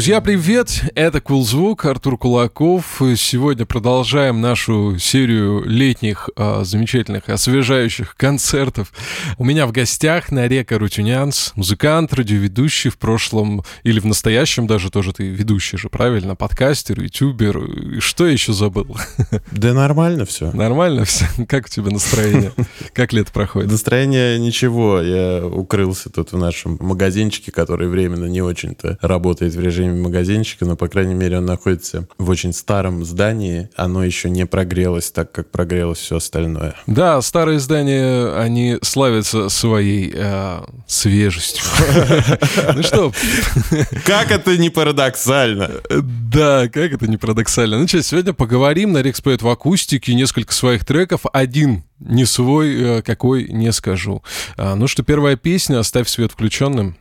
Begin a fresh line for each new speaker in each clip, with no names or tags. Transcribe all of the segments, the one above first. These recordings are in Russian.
Друзья, привет! Это Кулзвук, Артур Кулаков. Сегодня продолжаем нашу серию летних а, замечательных, освежающих концертов. У меня в гостях Нарека Рутюнянс, музыкант, радиоведущий в прошлом или в настоящем даже тоже ты ведущий же, правильно? Подкастер, ютубер. Что я еще забыл?
Да нормально все.
Нормально все? Как у тебя настроение? Как лето проходит?
Настроение ничего. Я укрылся тут в нашем магазинчике, который временно не очень-то работает в режиме магазинчика, но, по крайней мере, он находится в очень старом здании. Оно еще не прогрелось так, как прогрелось все остальное.
Да, старые здания, они славятся своей э, свежестью.
Ну что? Как это не парадоксально?
Да, как это не парадоксально. Ну что, сегодня поговорим. Нарик споет в акустике несколько своих треков. Один не свой, э, какой, не скажу. А, ну что, первая песня «Оставь свет включенным».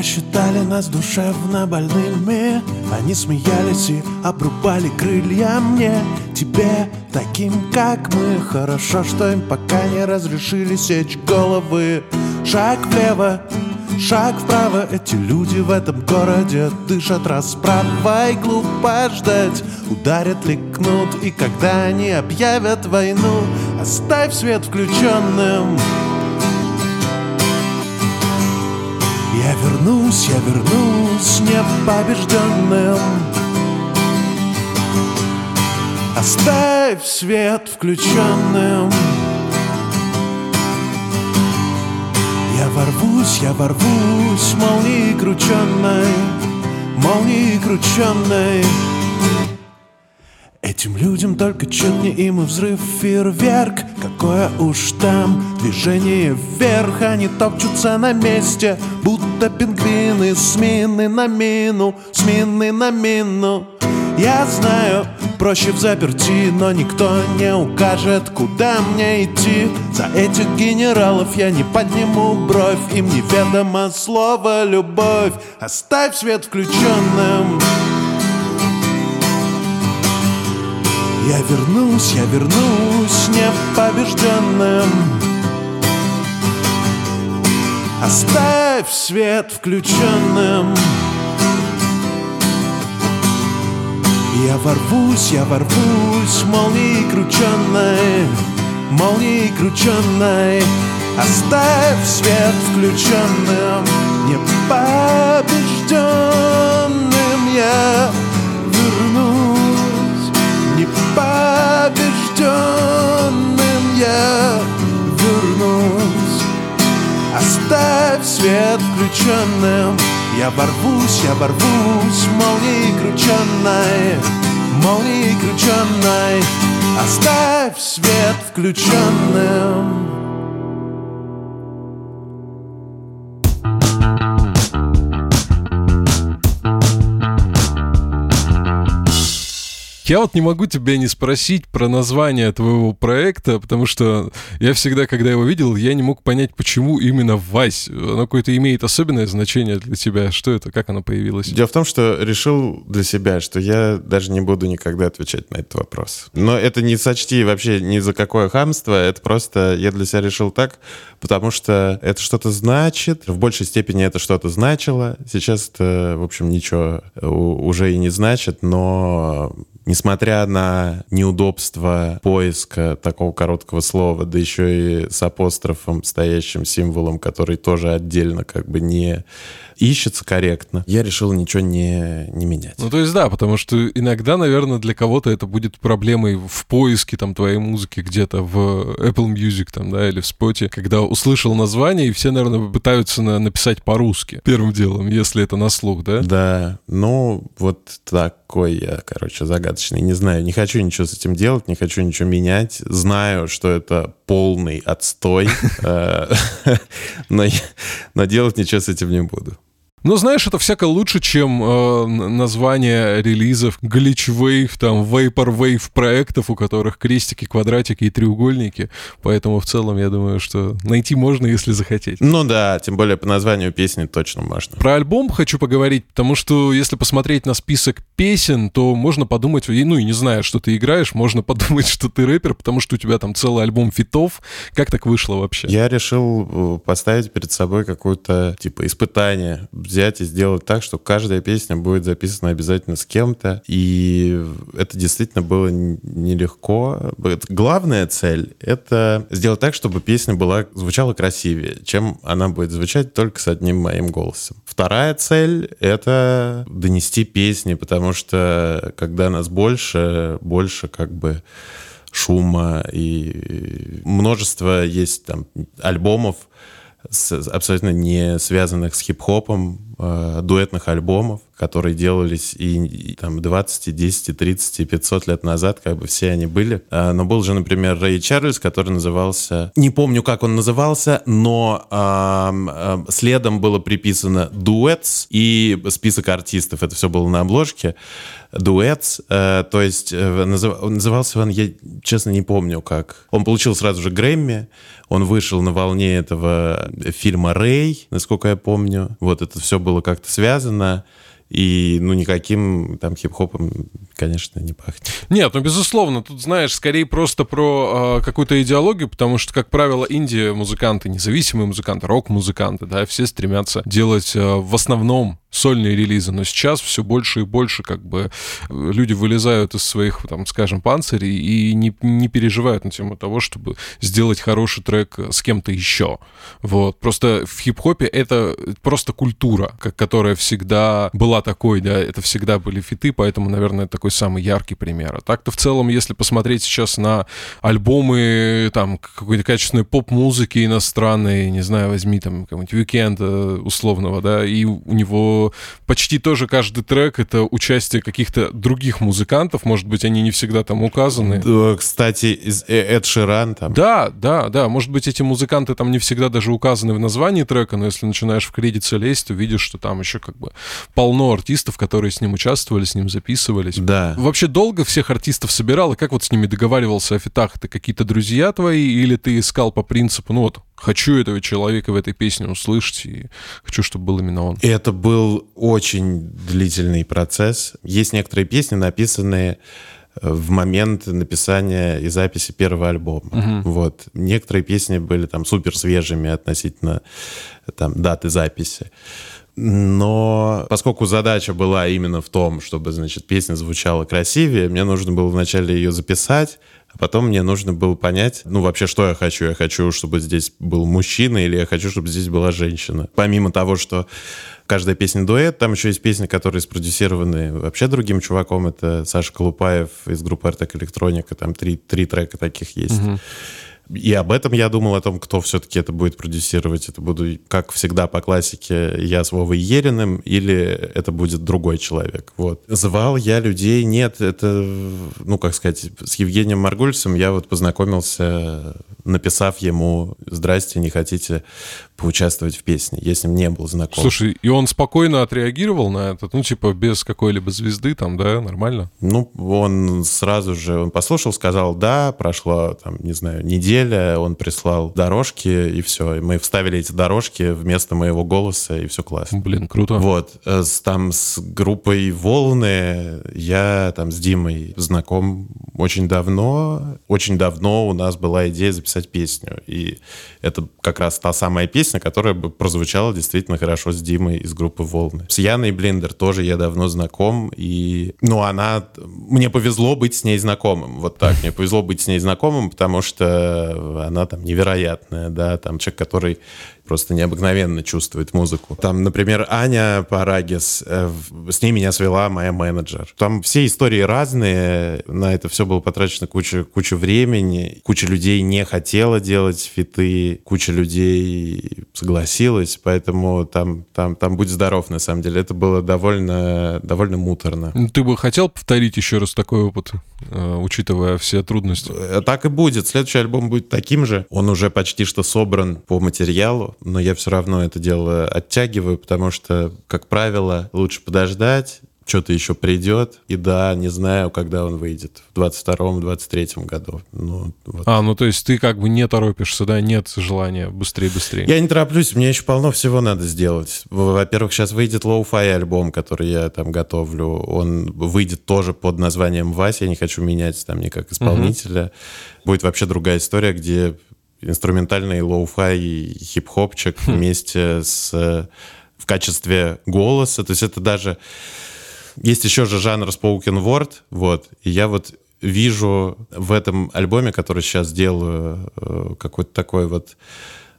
Посчитали нас душевно больными. Они смеялись и обрубали крылья мне. Тебе, таким как мы. Хорошо, что им пока не разрешили сечь головы. Шаг влево, шаг вправо. Эти люди в этом городе дышат расправой Глупо ждать, ударят ли кнут И когда они объявят войну Оставь свет включенным Я вернусь, я вернусь непобежденным. Оставь свет включенным. Я ворвусь, я ворвусь молнией крученной Молнией крученной Этим людям только чуднее им и взрыв фейерверк. Какое уж там движение вверх Они топчутся на месте, будто пингвины С мины на мину, с мины на мину. Я знаю, проще в заперти Но никто не укажет, куда мне идти. За этих генералов я не подниму бровь Им неведомо слово «любовь» Оставь свет включенным Я вернусь, я вернусь непобежденным. Оставь свет включенным. Я ворвусь, я ворвусь молнией крученной Молнией крученной. Оставь свет включенным Непобежденным. Я побежденным я вернусь. Оставь свет включенным. Я ворвусь, я ворвусь молнией крученной Молнией крученной. Оставь свет включенным
Я вот не могу тебя не спросить про название твоего проекта, потому что я всегда, когда его видел, я не мог понять, почему именно Вась. Оно какое-то имеет особенное значение для тебя. Что это? Как оно появилось?
Дело в том, что решил для себя, что я даже не буду никогда отвечать на этот вопрос. Но это не сочти вообще ни за какое хамство, это просто я для себя решил так, потому что это что-то значит, в большей степени это что-то значило. Сейчас это, в общем, ничего уже и не значит, но несмотря на неудобство поиска такого короткого слова, да еще и с апострофом, стоящим символом, который тоже отдельно как бы не ищется корректно, я решил ничего не, не менять.
Ну, то есть, да, потому что иногда, наверное, для кого-то это будет проблемой в поиске там твоей музыки где-то в Apple Music там, да, или в Spotify, когда услышал название, и все, наверное, пытаются на, написать по-русски первым делом, если это на слух, да?
Да, ну, вот такой я, короче, загадочный. Не знаю, не хочу ничего с этим делать, не хочу ничего менять. Знаю, что это полный отстой, э, но делать ничего с этим не буду.
Ну, знаешь, это всяко лучше, чем э, название релизов Glitch Wave, там, Vapor Wave проектов, у которых крестики, квадратики и треугольники. Поэтому в целом, я думаю, что найти можно, если захотеть.
Ну да, тем более по названию песни точно можно.
Про альбом хочу поговорить, потому что если посмотреть на список песен, то можно подумать, ну и не зная, что ты играешь, можно подумать, что ты рэпер, потому что у тебя там целый альбом фитов. Как так вышло вообще?
Я решил э, поставить перед собой какое-то, типа, испытание взять и сделать так, что каждая песня будет записана обязательно с кем-то. И это действительно было нелегко. Главная цель — это сделать так, чтобы песня была, звучала красивее, чем она будет звучать только с одним моим голосом. Вторая цель — это донести песни, потому что когда нас больше, больше как бы шума и множество есть там альбомов, с, абсолютно не связанных с хип-хопом, э, дуэтных альбомов, которые делались и, и там 20, 10, 30, 500 лет назад, как бы все они были. Э, но был же, например, Рэй Чарльз, который назывался... Не помню, как он назывался, но э, э, следом было приписано «Дуэтс» и список артистов. Это все было на обложке. «Дуэтс», э, то есть э, назыв, назывался он, я честно не помню как. Он получил сразу же Грэмми, он вышел на волне этого фильма «Рэй», насколько я помню. Вот это все было как-то связано. И, ну, никаким там хип-хопом, конечно, не пахнет.
Нет, ну, безусловно, тут, знаешь, скорее просто про э, какую-то идеологию, потому что, как правило, инди-музыканты, независимые музыканты, рок-музыканты, да, все стремятся делать э, в основном сольные релизы, но сейчас все больше и больше как бы люди вылезают из своих, там, скажем, панцирей и не, не переживают на тему того, чтобы сделать хороший трек с кем-то еще. Вот. Просто в хип-хопе это просто культура, которая всегда была такой, да, это всегда были фиты, поэтому, наверное, это такой самый яркий пример. А так-то в целом, если посмотреть сейчас на альбомы там какой-то качественной поп-музыки иностранной, не знаю, возьми там какого-нибудь Уикенда условного, да, и у него почти тоже каждый трек — это участие каких-то других музыкантов, может быть, они не всегда там указаны.
Кстати, э, Эд Ширан там.
Да, да, да, может быть, эти музыканты там не всегда даже указаны в названии трека, но если начинаешь в кредиты лезть, то видишь, что там еще как бы полно артистов, которые с ним участвовали, с ним записывались.
Да.
Вообще долго всех артистов собирал, и как вот с ними договаривался о фитах? Это какие-то друзья твои, или ты искал по принципу, ну вот, хочу этого человека в этой песне услышать, и хочу, чтобы был именно он.
Это был очень длительный процесс. Есть некоторые песни, написанные э, в момент написания и записи первого альбома. Угу. Вот. Некоторые песни были там супер свежими относительно там, даты записи. Но поскольку задача была именно в том, чтобы, значит, песня звучала красивее, мне нужно было вначале ее записать, а потом мне нужно было понять, ну, вообще, что я хочу. Я хочу, чтобы здесь был мужчина, или я хочу, чтобы здесь была женщина. Помимо того, что каждая песня дуэт, там еще есть песни, которые спродюсированы вообще другим чуваком. Это Саша Колупаев из группы Артек Электроника. Там три, три трека таких есть. Угу. И об этом я думал, о том, кто все-таки это будет продюсировать. Это буду, как всегда, по классике, я с Вовой Ериным, или это будет другой человек. Вот. Звал я людей, нет, это, ну, как сказать, с Евгением Маргульцем я вот познакомился, написав ему «Здрасте, не хотите поучаствовать в песне?» Ним не был знаком.
Слушай, и он спокойно отреагировал на это? Ну, типа, без какой-либо звезды там, да, нормально?
Ну, он сразу же, он послушал, сказал «да», прошло, там, не знаю, неделя, неделя он прислал дорожки, и все. И мы вставили эти дорожки вместо моего голоса, и все классно.
Блин, круто.
Вот. Э, с, там с группой «Волны» я там с Димой знаком очень давно. Очень давно у нас была идея записать песню. И это как раз та самая песня, которая бы прозвучала действительно хорошо с Димой из группы «Волны». С Яной Блиндер тоже я давно знаком. И, ну, она... Мне повезло быть с ней знакомым. Вот так. Мне повезло быть с ней знакомым, потому что она там невероятная, да, там человек, который просто необыкновенно чувствует музыку. Там, например, Аня Парагис, э, с ней меня свела моя менеджер. Там все истории разные, на это все было потрачено куча, куча времени, куча людей не хотела делать фиты, куча людей согласилась, поэтому там, там, там будь здоров, на самом деле. Это было довольно, довольно муторно.
Ну, ты бы хотел повторить еще раз такой опыт, э, учитывая все трудности?
Э, так и будет. Следующий альбом будет таким же. Он уже почти что собран по материалу но я все равно это дело оттягиваю, потому что, как правило, лучше подождать, что-то еще придет. И да, не знаю, когда он выйдет. В 22-23 году. Ну,
вот. А, ну то есть ты как бы не торопишься, да? Нет желания быстрее-быстрее.
Я не тороплюсь, мне еще полно всего надо сделать. Во-первых, сейчас выйдет лоу-фай альбом, который я там готовлю. Он выйдет тоже под названием Вася. Я не хочу менять там никак исполнителя. Угу. Будет вообще другая история, где инструментальный лоу-фай хип-хопчик хм. вместе с в качестве голоса. То есть это даже есть еще же жанр spoken word, вот, и я вот вижу в этом альбоме, который сейчас делаю, э, какое-то такое вот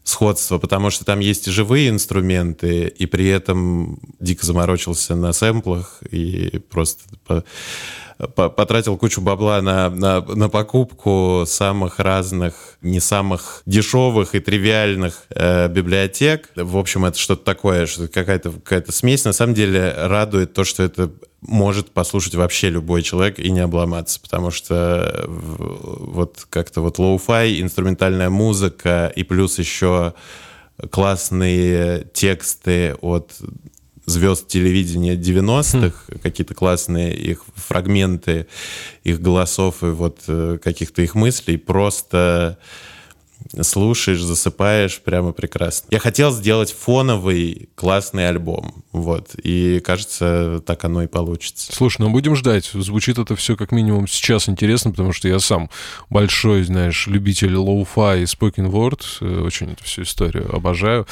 сходство, потому что там есть и живые инструменты, и при этом дико заморочился на сэмплах и просто потратил кучу бабла на, на, на покупку самых разных, не самых дешевых и тривиальных э, библиотек. В общем, это что-то такое, что какая-то какая смесь. На самом деле радует то, что это может послушать вообще любой человек и не обломаться, потому что вот как-то вот лоу-фай, инструментальная музыка и плюс еще классные тексты от звезд телевидения 90-х, хм. какие-то классные их фрагменты, их голосов и вот э, каких-то их мыслей, просто слушаешь, засыпаешь, прямо прекрасно. Я хотел сделать фоновый классный альбом, вот, и кажется, так оно и получится.
Слушай, ну будем ждать. Звучит это все как минимум сейчас интересно, потому что я сам большой, знаешь, любитель лоу-фай и spoken word, э, очень эту всю историю обожаю.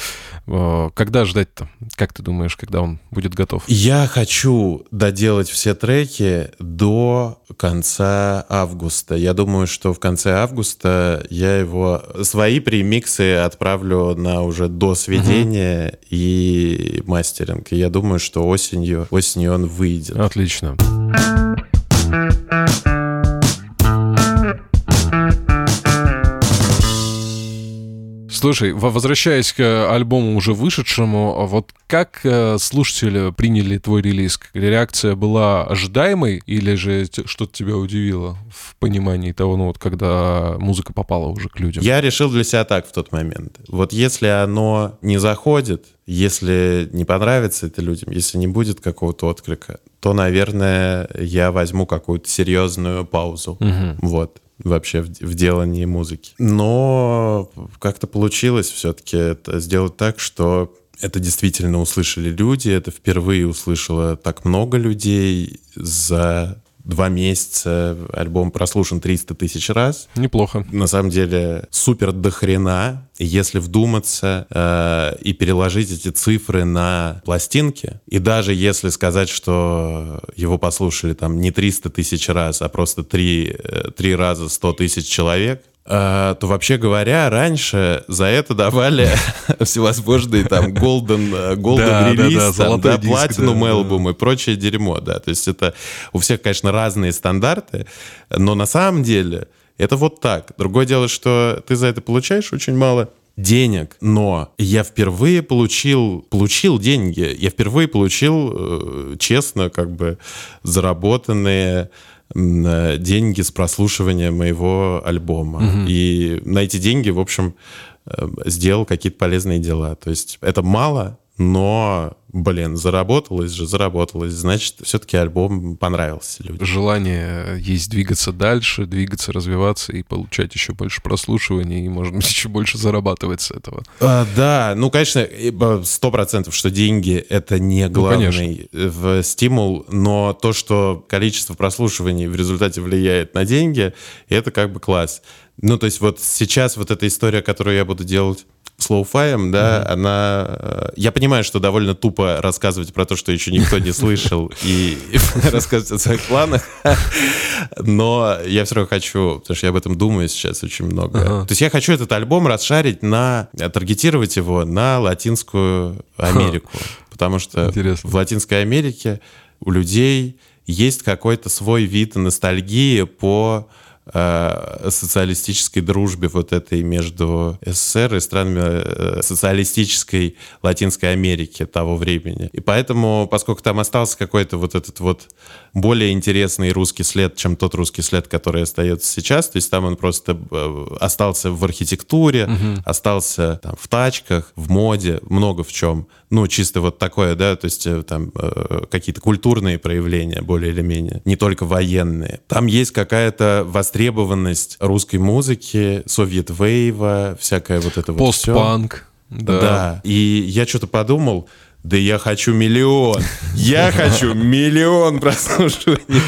Э, когда ждать-то? Как ты думаешь, когда он будет готов?
Я хочу доделать все треки до конца августа. Я думаю, что в конце августа я его свои премиксы отправлю на уже до сведения угу. и мастеринг. И я думаю, что осенью, осенью он выйдет.
Отлично. Слушай, возвращаясь к альбому уже вышедшему, вот как э, слушатели приняли твой релиз? Реакция была ожидаемой или же что-то тебя удивило в понимании того, ну вот когда музыка попала уже к людям?
Я решил для себя так в тот момент. Вот если оно не заходит, если не понравится это людям, если не будет какого-то отклика, то, наверное, я возьму какую-то серьезную паузу. Угу. Вот вообще в, в делании музыки. Но как-то получилось все-таки это сделать так, что это действительно услышали люди, это впервые услышало так много людей за два месяца альбом прослушан 300 тысяч раз.
Неплохо.
На самом деле супер дохрена. Если вдуматься э, и переложить эти цифры на пластинки, и даже если сказать, что его послушали там не 300 тысяч раз, а просто три, э, три раза 100 тысяч человек, то вообще говоря, раньше за это давали всевозможные там golden, э, golden релиз, да, platinum album и прочее дерьмо, да. То есть это у всех, конечно, разные стандарты, но на самом деле это вот так. Другое дело, что ты за это получаешь очень мало денег, но я впервые получил, получил деньги, я впервые получил э, честно как бы заработанные деньги с прослушивания моего альбома. Угу. И на эти деньги, в общем, э, сделал какие-то полезные дела. То есть это мало, но, блин, заработалось же, заработалось. Значит, все-таки альбом понравился людям.
Желание есть двигаться дальше, двигаться, развиваться и получать еще больше прослушиваний, и, может быть, еще больше зарабатывать с этого.
А, да, ну, конечно, сто процентов, что деньги — это не ну, главный ну, стимул, но то, что количество прослушиваний в результате влияет на деньги, это как бы класс. Ну, то есть вот сейчас вот эта история, которую я буду делать с лоуфаем, да, mm-hmm. она... Э, я понимаю, что довольно тупо рассказывать про то, что еще никто не слышал, и рассказывать о своих планах, но я все равно хочу, потому что я об этом думаю сейчас очень много. То есть я хочу этот альбом расшарить на... таргетировать его на Латинскую Америку, потому что в Латинской Америке у людей есть какой-то свой вид ностальгии по э, социалистической дружбе вот этой между СССР и странами э, социалистической Латинской Америки того времени. И поэтому, поскольку там остался какой-то вот этот вот более интересный русский след, чем тот русский след, который остается сейчас, то есть там он просто э, остался в архитектуре, угу. остался там, в тачках, в моде, много в чем. Ну, чисто вот такое, да, то есть там какие-то культурные проявления более или менее, не только военные. Там есть какая-то востребованность русской музыки, совет-вейва, всякая вот это вот
Постпанк.
Да. да. И я что-то подумал, да я хочу миллион. Я хочу миллион прослушиваний.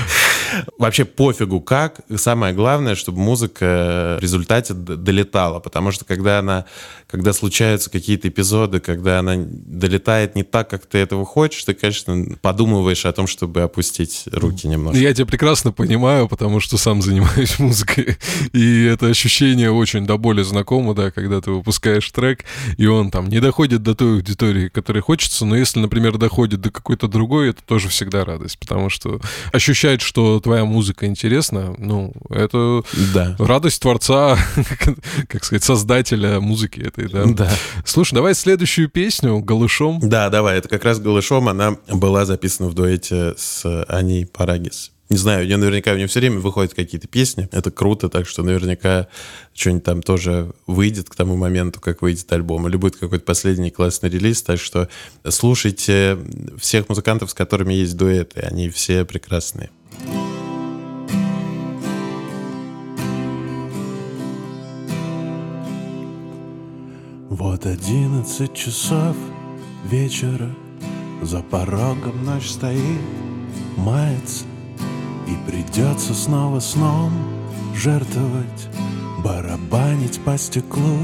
Вообще пофигу как. Самое главное, чтобы музыка в результате долетала. Потому что когда она, когда случаются какие-то эпизоды, когда она долетает не так, как ты этого хочешь, ты, конечно, подумываешь о том, чтобы опустить руки немножко.
Я тебя прекрасно понимаю, потому что сам занимаюсь музыкой. И это ощущение очень до боли знакомо, да, когда ты выпускаешь трек, и он там не доходит до той аудитории, которой хочется, но если, например, доходит до какой-то другой, это тоже всегда радость, потому что ощущать, что твоя музыка интересна, ну, это да. радость творца, как сказать, создателя музыки этой, да?
Да.
Слушай, давай следующую песню «Голышом».
Да, давай, это как раз «Голышом», она была записана в дуэте с Аней Парагис. Не знаю, у нее наверняка у нее все время выходят какие-то песни. Это круто, так что наверняка что-нибудь там тоже выйдет к тому моменту, как выйдет альбом. Или будет какой-то последний классный релиз. Так что слушайте всех музыкантов, с которыми есть дуэты. Они все прекрасные.
Вот одиннадцать часов вечера За порогом ночь стоит, мается И придется снова сном жертвовать Барабанить по стеклу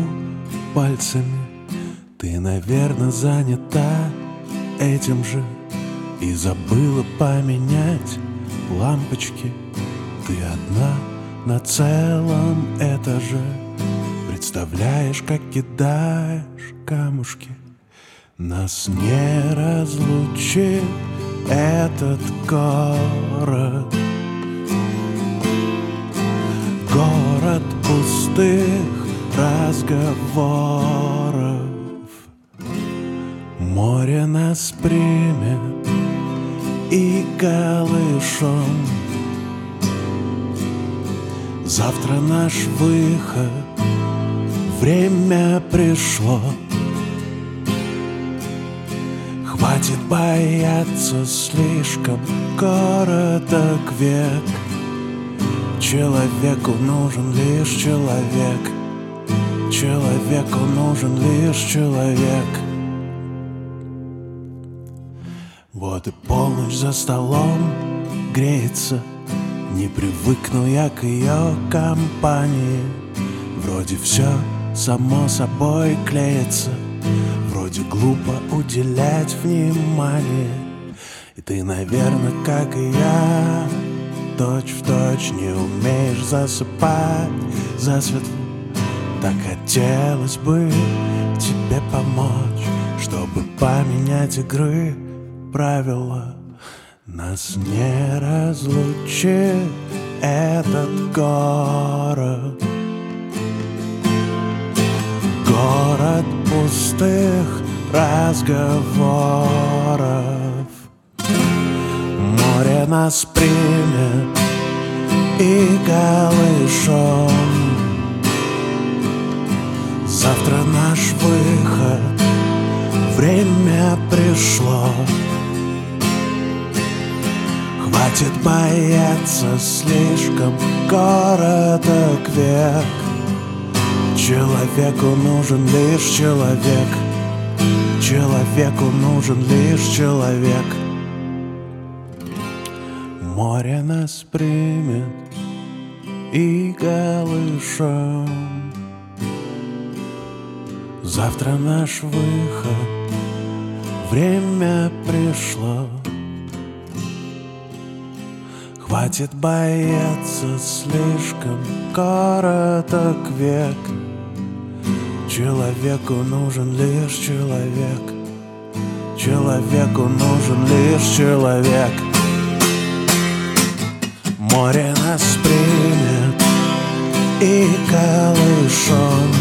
пальцами. Ты, наверное, занята этим же И забыла поменять лампочки. Ты одна на целом этаже Представляешь, как кидаешь камушки? Нас не разлучит этот город. Город пустых разговоров. Море нас примет и голышом. Завтра наш выход Время пришло. Хватит бояться слишком. Короток век. Человеку нужен лишь человек. Человеку нужен лишь человек. Вот и полночь за столом греется. Не привыкну я к ее компании. Вроде все само собой клеится. Вроде глупо уделять внимание. И ты, наверное, как и я Точь в точь не умеешь засыпать засветло Так хотелось бы тебе помочь Чтобы поменять игры правила. Нас не разлучит этот город Город пустых разговоров. Море нас примет и голышом. Завтра наш выход, время пришло. Хватит бояться слишком короток век Человеку нужен лишь человек. Человеку нужен лишь человек. Море нас примет и голышом. Завтра наш выход. Время пришло. Хватит бояться слишком короток век Человеку нужен лишь человек. Человеку нужен лишь человек. Море нас примет и колышом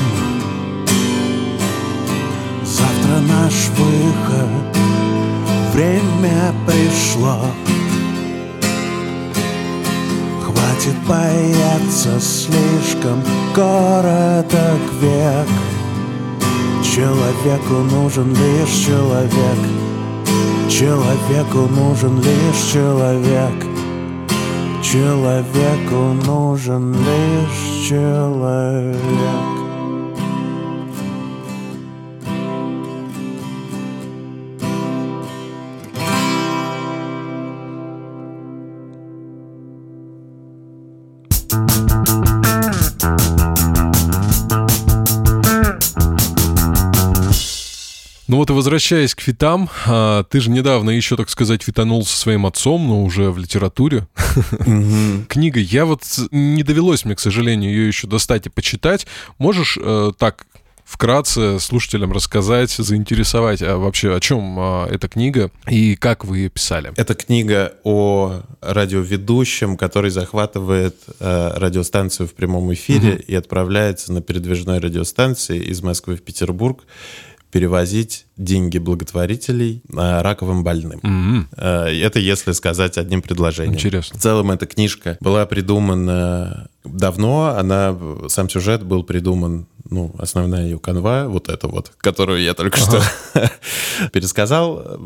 Завтра наш выход. Время пришло. Хватит бояться слишком короток век Человеку нужен лишь человек. Человеку нужен лишь человек. Человеку нужен лишь человек
вот возвращаясь к фитам, а, ты же недавно еще, так сказать, фитанул со своим отцом, но уже в литературе. Книга, я вот не довелось мне, к сожалению, ее еще достать и почитать. Можешь э, так вкратце слушателям рассказать, заинтересовать, а вообще о чем а, эта книга и как вы ее писали?
Это книга о радиоведущем, который захватывает э, радиостанцию в прямом эфире и отправляется на передвижной радиостанции из Москвы в Петербург перевозить деньги благотворителей э, раковым больным. Mm-hmm. Это если сказать одним предложением.
Интересно.
В целом эта книжка была придумана давно, она сам сюжет был придуман ну, основная ее канва, вот эта вот, которую я только ага. что пересказал,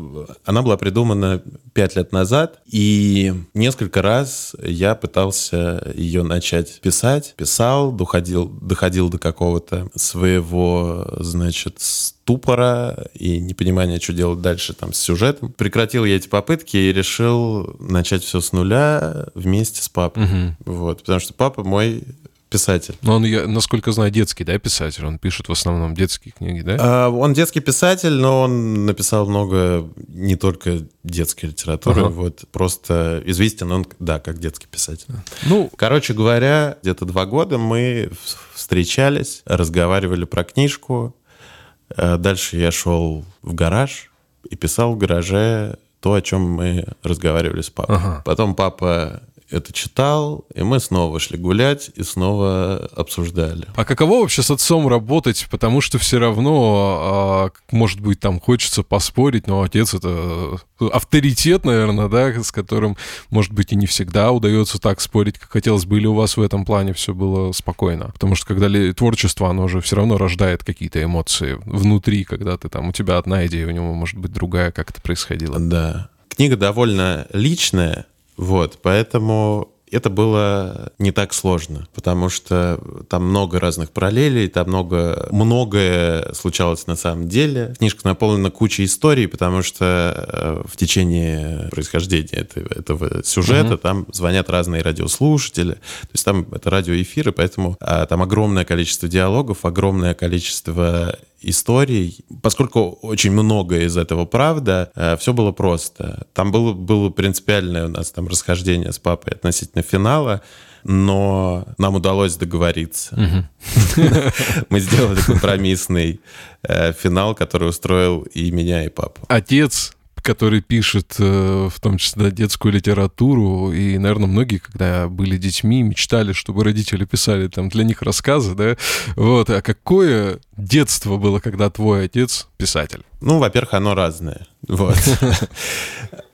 она была придумана пять лет назад, и несколько раз я пытался ее начать писать, писал, доходил, доходил до какого-то своего, значит, ступора и непонимания, что делать дальше там с сюжетом. Прекратил я эти попытки и решил начать все с нуля вместе с папой. Угу. Вот, потому что папа мой писатель.
Но он, я, насколько знаю, детский, да, писатель? Он пишет в основном детские книги, да?
А, он детский писатель, но он написал много не только детской литературы, ага. вот просто известен он, да, как детский писатель. Ну, короче говоря, где-то два года мы встречались, разговаривали про книжку. А дальше я шел в гараж и писал в гараже то, о чем мы разговаривали с папой. Ага. Потом папа это читал, и мы снова шли гулять и снова обсуждали.
А каково вообще с отцом работать? Потому что все равно, а, может быть, там хочется поспорить, но отец это авторитет, наверное, да, с которым, может быть, и не всегда удается так спорить, как хотелось бы, или у вас в этом плане все было спокойно? Потому что когда творчество, оно же все равно рождает какие-то эмоции внутри, когда ты там, у тебя одна идея, у него может быть другая, как это происходило.
Да. Книга довольно личная, вот, поэтому это было не так сложно, потому что там много разных параллелей, там много, многое случалось на самом деле. Книжка наполнена кучей историй, потому что э, в течение происхождения этого, этого сюжета mm-hmm. там звонят разные радиослушатели. То есть там это радиоэфиры, поэтому а, там огромное количество диалогов, огромное количество историй, поскольку очень многое из этого правда, э, все было просто. Там было, было принципиальное у нас там расхождение с папой относительно финала, но нам удалось договориться. Мы сделали компромиссный э, финал, который устроил и меня, и папу.
Отец который пишет э, в том числе детскую литературу, и, наверное, многие, когда были детьми, мечтали, чтобы родители писали там для них рассказы, да, вот, а какое детство было, когда твой отец писатель?
Ну, во-первых, оно разное, вот.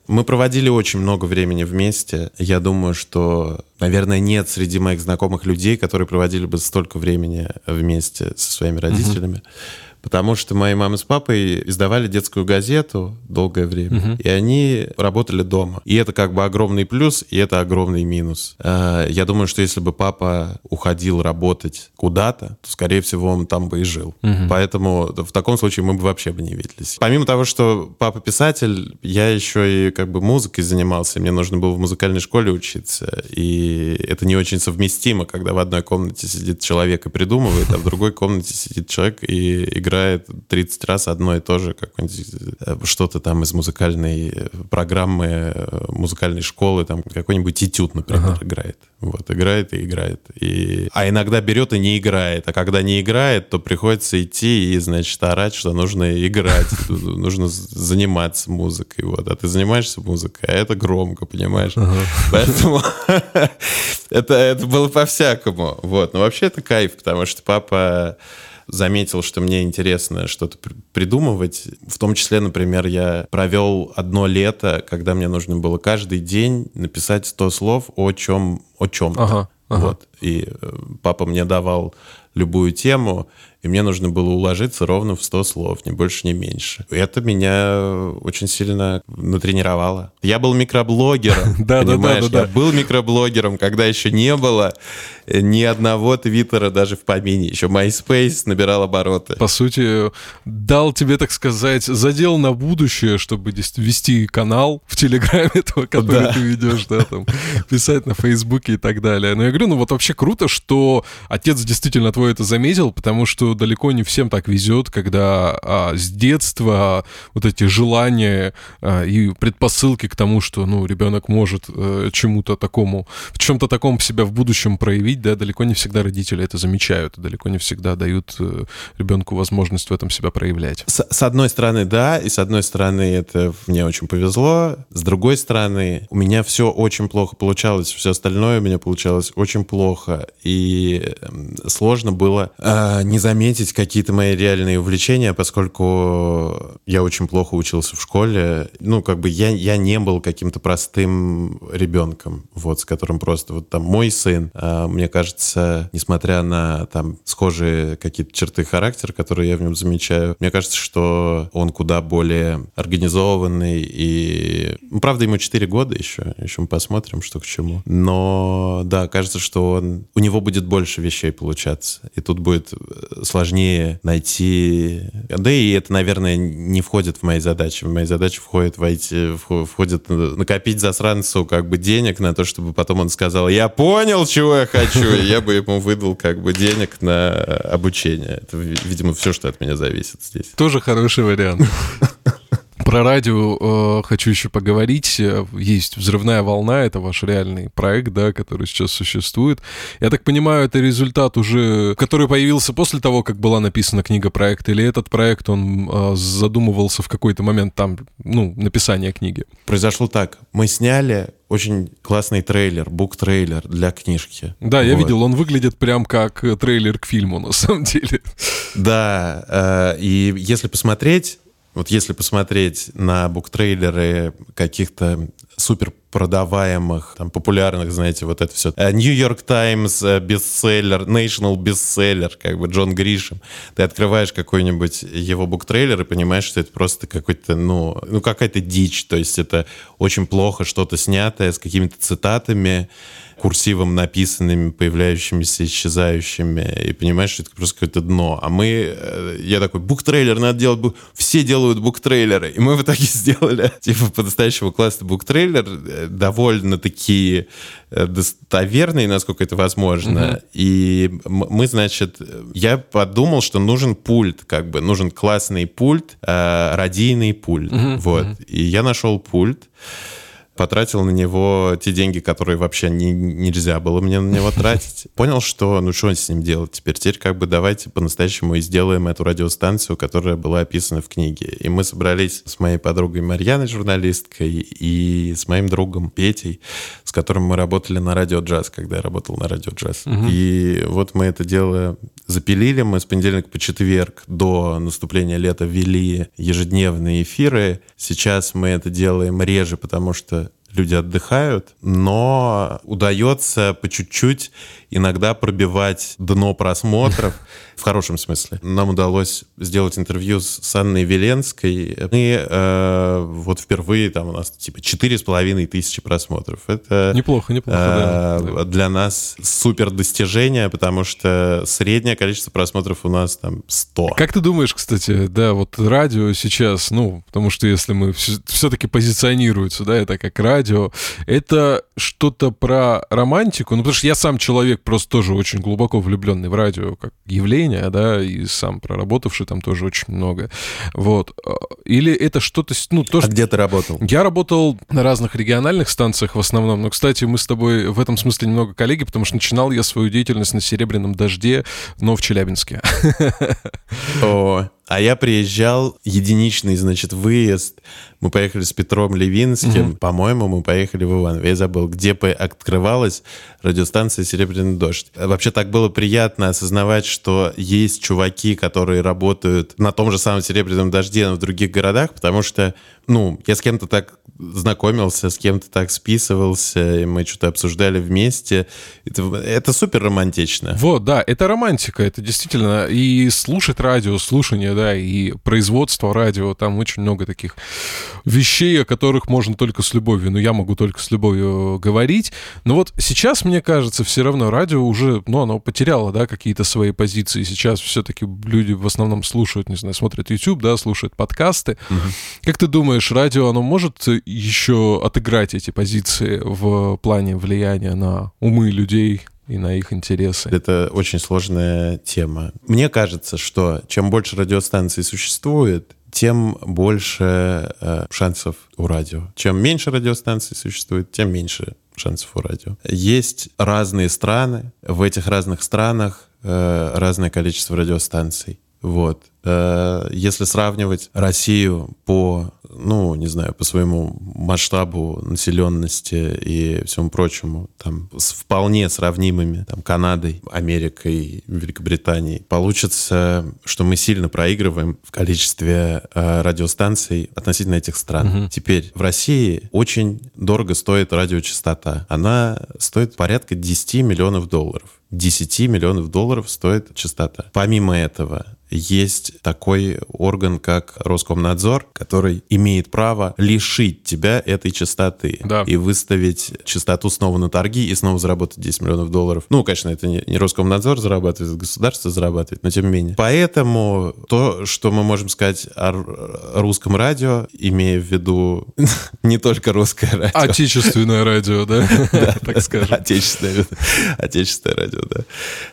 Мы проводили очень много времени вместе. Я думаю, что, наверное, нет среди моих знакомых людей, которые проводили бы столько времени вместе со своими родителями. Uh-huh потому что мои мама с папой издавали детскую газету долгое время, угу. и они работали дома. И это как бы огромный плюс, и это огромный минус. А, я думаю, что если бы папа уходил работать куда-то, то, скорее всего, он там бы и жил. Угу. Поэтому в таком случае мы бы вообще бы не виделись. Помимо того, что папа писатель, я еще и как бы музыкой занимался, мне нужно было в музыкальной школе учиться, и это не очень совместимо, когда в одной комнате сидит человек и придумывает, а в другой комнате сидит человек и играет играет 30 раз одно и то же, какое-нибудь э, что-то там из музыкальной э, программы, э, музыкальной школы, там какой-нибудь этюд, например, ага. играет. Вот, играет и играет. И... А иногда берет и не играет. А когда не играет, то приходится идти и, значит, орать, что нужно играть, нужно заниматься музыкой. Вот. А ты занимаешься музыкой, а это громко, понимаешь? Поэтому это, это было по-всякому. Вот. Но вообще это кайф, потому что папа заметил, что мне интересно что-то придумывать. В том числе, например, я провел одно лето, когда мне нужно было каждый день написать 100 слов о чем о чем-то. Ага, ага. Вот. И э, папа мне давал любую тему, и мне нужно было уложиться ровно в 100 слов, ни больше, ни меньше. Это меня очень сильно натренировало. Я был микроблогером, да, понимаешь? Да, да, да, Я был микроблогером, когда еще не было ни одного твиттера даже в помине. Еще MySpace набирал обороты.
По сути, дал тебе, так сказать, задел на будущее, чтобы вести канал в Телеграме, этого, который да. ты ведешь, да, там, писать на Фейсбуке и так далее. Но я говорю, ну вот вообще круто, что отец действительно твой это заметил, потому что далеко не всем так везет, когда а, с детства вот эти желания а, и предпосылки к тому, что, ну, ребенок может а, чему-то такому, в чем-то таком себя в будущем проявить, да, далеко не всегда родители это замечают, далеко не всегда дают э, ребенку возможность в этом себя проявлять.
С, с одной стороны, да, и с одной стороны, это мне очень повезло, с другой стороны, у меня все очень плохо получалось, все остальное у меня получалось очень плохо, и сложно было э, не заметить какие-то мои реальные увлечения, поскольку я очень плохо учился в школе. Ну, как бы я, я не был каким-то простым ребенком, вот, с которым просто вот там мой сын, а, мне кажется, несмотря на там схожие какие-то черты характера, которые я в нем замечаю, мне кажется, что он куда более организованный и... Ну, правда, ему 4 года еще, еще мы посмотрим, что к чему. Но, да, кажется, что он... у него будет больше вещей получаться. И тут будет э, сложнее найти. Да и это, наверное, не входит в мои задачи. В мои задачи входит войти, входит накопить засранцу как бы денег на то, чтобы потом он сказал, я понял, чего я хочу, и я бы ему выдал как бы денег на обучение. Это, видимо, все, что от меня зависит здесь.
Тоже хороший вариант. Про радио э, хочу еще поговорить. Есть «Взрывная волна», это ваш реальный проект, да, который сейчас существует. Я так понимаю, это результат уже, который появился после того, как была написана книга проекта, или этот проект, он э, задумывался в какой-то момент там, ну, написания книги?
Произошло так. Мы сняли очень классный трейлер, бук-трейлер для книжки.
Да, вот. я видел, он выглядит прям как трейлер к фильму, на самом деле.
Да, э, и если посмотреть, вот если посмотреть на буктрейлеры каких-то супер продаваемых, там, популярных, знаете, вот это все. New York Times бестселлер, National бестселлер, как бы Джон Гришем. Ты открываешь какой-нибудь его буктрейлер и понимаешь, что это просто какой-то, ну, ну какая-то дичь. То есть это очень плохо что-то снятое с какими-то цитатами, курсивом написанными, появляющимися, исчезающими, и понимаешь, что это просто какое-то дно. А мы, э, я такой, буктрейлер надо делать, бук... все делают буктрейлеры. И мы в итоге сделали, типа, по-настоящему классный буктрейлер, довольно такие э, достоверный, насколько это возможно. Mm-hmm. И мы, значит, я подумал, что нужен пульт, как бы, нужен классный пульт, э, радийный пульт. Mm-hmm. Вот. Mm-hmm. И я нашел пульт потратил на него те деньги, которые вообще не, нельзя было мне на него тратить. Понял, что ну что с ним делать теперь? Теперь как бы давайте по-настоящему и сделаем эту радиостанцию, которая была описана в книге. И мы собрались с моей подругой Марьяной, журналисткой, и с моим другом Петей, с которым мы работали на радио джаз, когда я работал на радио джаз. Угу. И вот мы это дело запилили. Мы с понедельника по четверг до наступления лета вели ежедневные эфиры. Сейчас мы это делаем реже, потому что люди отдыхают, но удается по чуть-чуть иногда пробивать дно просмотров, в хорошем смысле. Нам удалось сделать интервью с Анной Веленской. Мы э, вот впервые там у нас типа четыре с половиной тысячи просмотров. Это
неплохо, неплохо.
Э, да. Для нас супер достижение, потому что среднее количество просмотров у нас там 100.
Как ты думаешь, кстати, да, вот радио сейчас, ну, потому что если мы все-таки позиционируется, да, это как радио, это что-то про романтику, ну, потому что я сам человек человек просто тоже очень глубоко влюбленный в радио как явление, да, и сам проработавший там тоже очень много. Вот. А, или это что-то... Ну, то,
а где ты работал?
Я работал на разных региональных станциях в основном. Но, кстати, мы с тобой в этом смысле немного коллеги, потому что начинал я свою деятельность на «Серебряном дожде», но в Челябинске.
О, а я приезжал, единичный, значит, выезд. Мы поехали с Петром Левинским. Угу. По-моему, мы поехали в Иваново. Я забыл, где открывалась радиостанция «Серебряный дождь». Вообще так было приятно осознавать, что есть чуваки, которые работают на том же самом «Серебряном дожде», но в других городах, потому что, ну, я с кем-то так знакомился, с кем-то так списывался, и мы что-то обсуждали вместе. Это, это супер романтично.
Вот, да, это романтика, это действительно и слушать радио, слушание, да, и производство радио, там очень много таких вещей, о которых можно только с любовью, ну, я могу только с любовью говорить. Но вот сейчас, мне кажется, все равно радио уже, ну, оно потеряло, да, какие-то свои позиции. Сейчас все-таки люди в основном слушают, не знаю, смотрят YouTube, да, слушают подкасты. Угу. Как ты думаешь, радио, оно может еще отыграть эти позиции в плане влияния на умы людей, и на их интересы.
Это очень сложная тема. Мне кажется, что чем больше радиостанций существует, тем больше э, шансов у радио. Чем меньше радиостанций существует, тем меньше шансов у радио. Есть разные страны, в этих разных странах э, разное количество радиостанций. Вот. Э, если сравнивать Россию по, ну, не знаю, по своему масштабу населенности и всему прочему, там, с вполне сравнимыми, там, Канадой, Америкой, Великобританией, получится, что мы сильно проигрываем в количестве э, радиостанций относительно этих стран. Угу. Теперь, в России очень дорого стоит радиочастота. Она стоит порядка 10 миллионов долларов. 10 миллионов долларов стоит частота. Помимо этого, есть такой орган, как Роскомнадзор, который имеет право лишить тебя этой частоты да. и выставить частоту снова на торги и снова заработать 10 миллионов долларов. Ну, конечно, это не, не Роскомнадзор зарабатывает, это государство зарабатывает, но тем не менее. Поэтому то, что мы можем сказать о русском радио, имея в виду не только русское радио.
Отечественное радио, да? Так скажем.
Отечественное радио, да.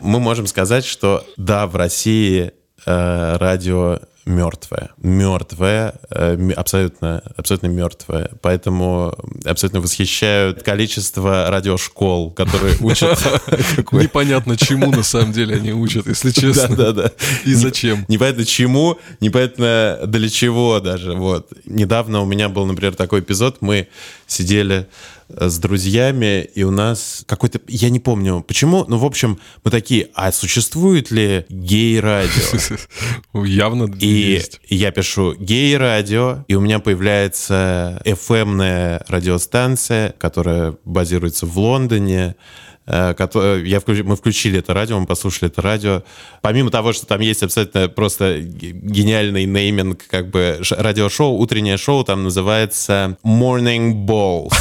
Мы можем сказать, что да, в России э, радио мертвое. Мертвое, э, абсолютно, абсолютно мертвое. Поэтому абсолютно восхищают количество радиошкол, которые учат...
Непонятно чему на самом деле они учат, если честно.
Да, да, да.
И зачем.
Непонятно чему, непонятно для чего даже. Вот. Недавно у меня был, например, такой эпизод. Мы сидели с друзьями, и у нас какой-то, я не помню почему, но в общем мы такие, а существует ли гей-радио?
Явно
И я пишу гей-радио, и у меня появляется FM-ная радиостанция, которая базируется в Лондоне, Э, я включ, мы включили это радио, мы послушали это радио. Помимо того, что там есть абсолютно просто гениальный нейминг, как бы радиошоу, утреннее шоу там называется Morning Balls.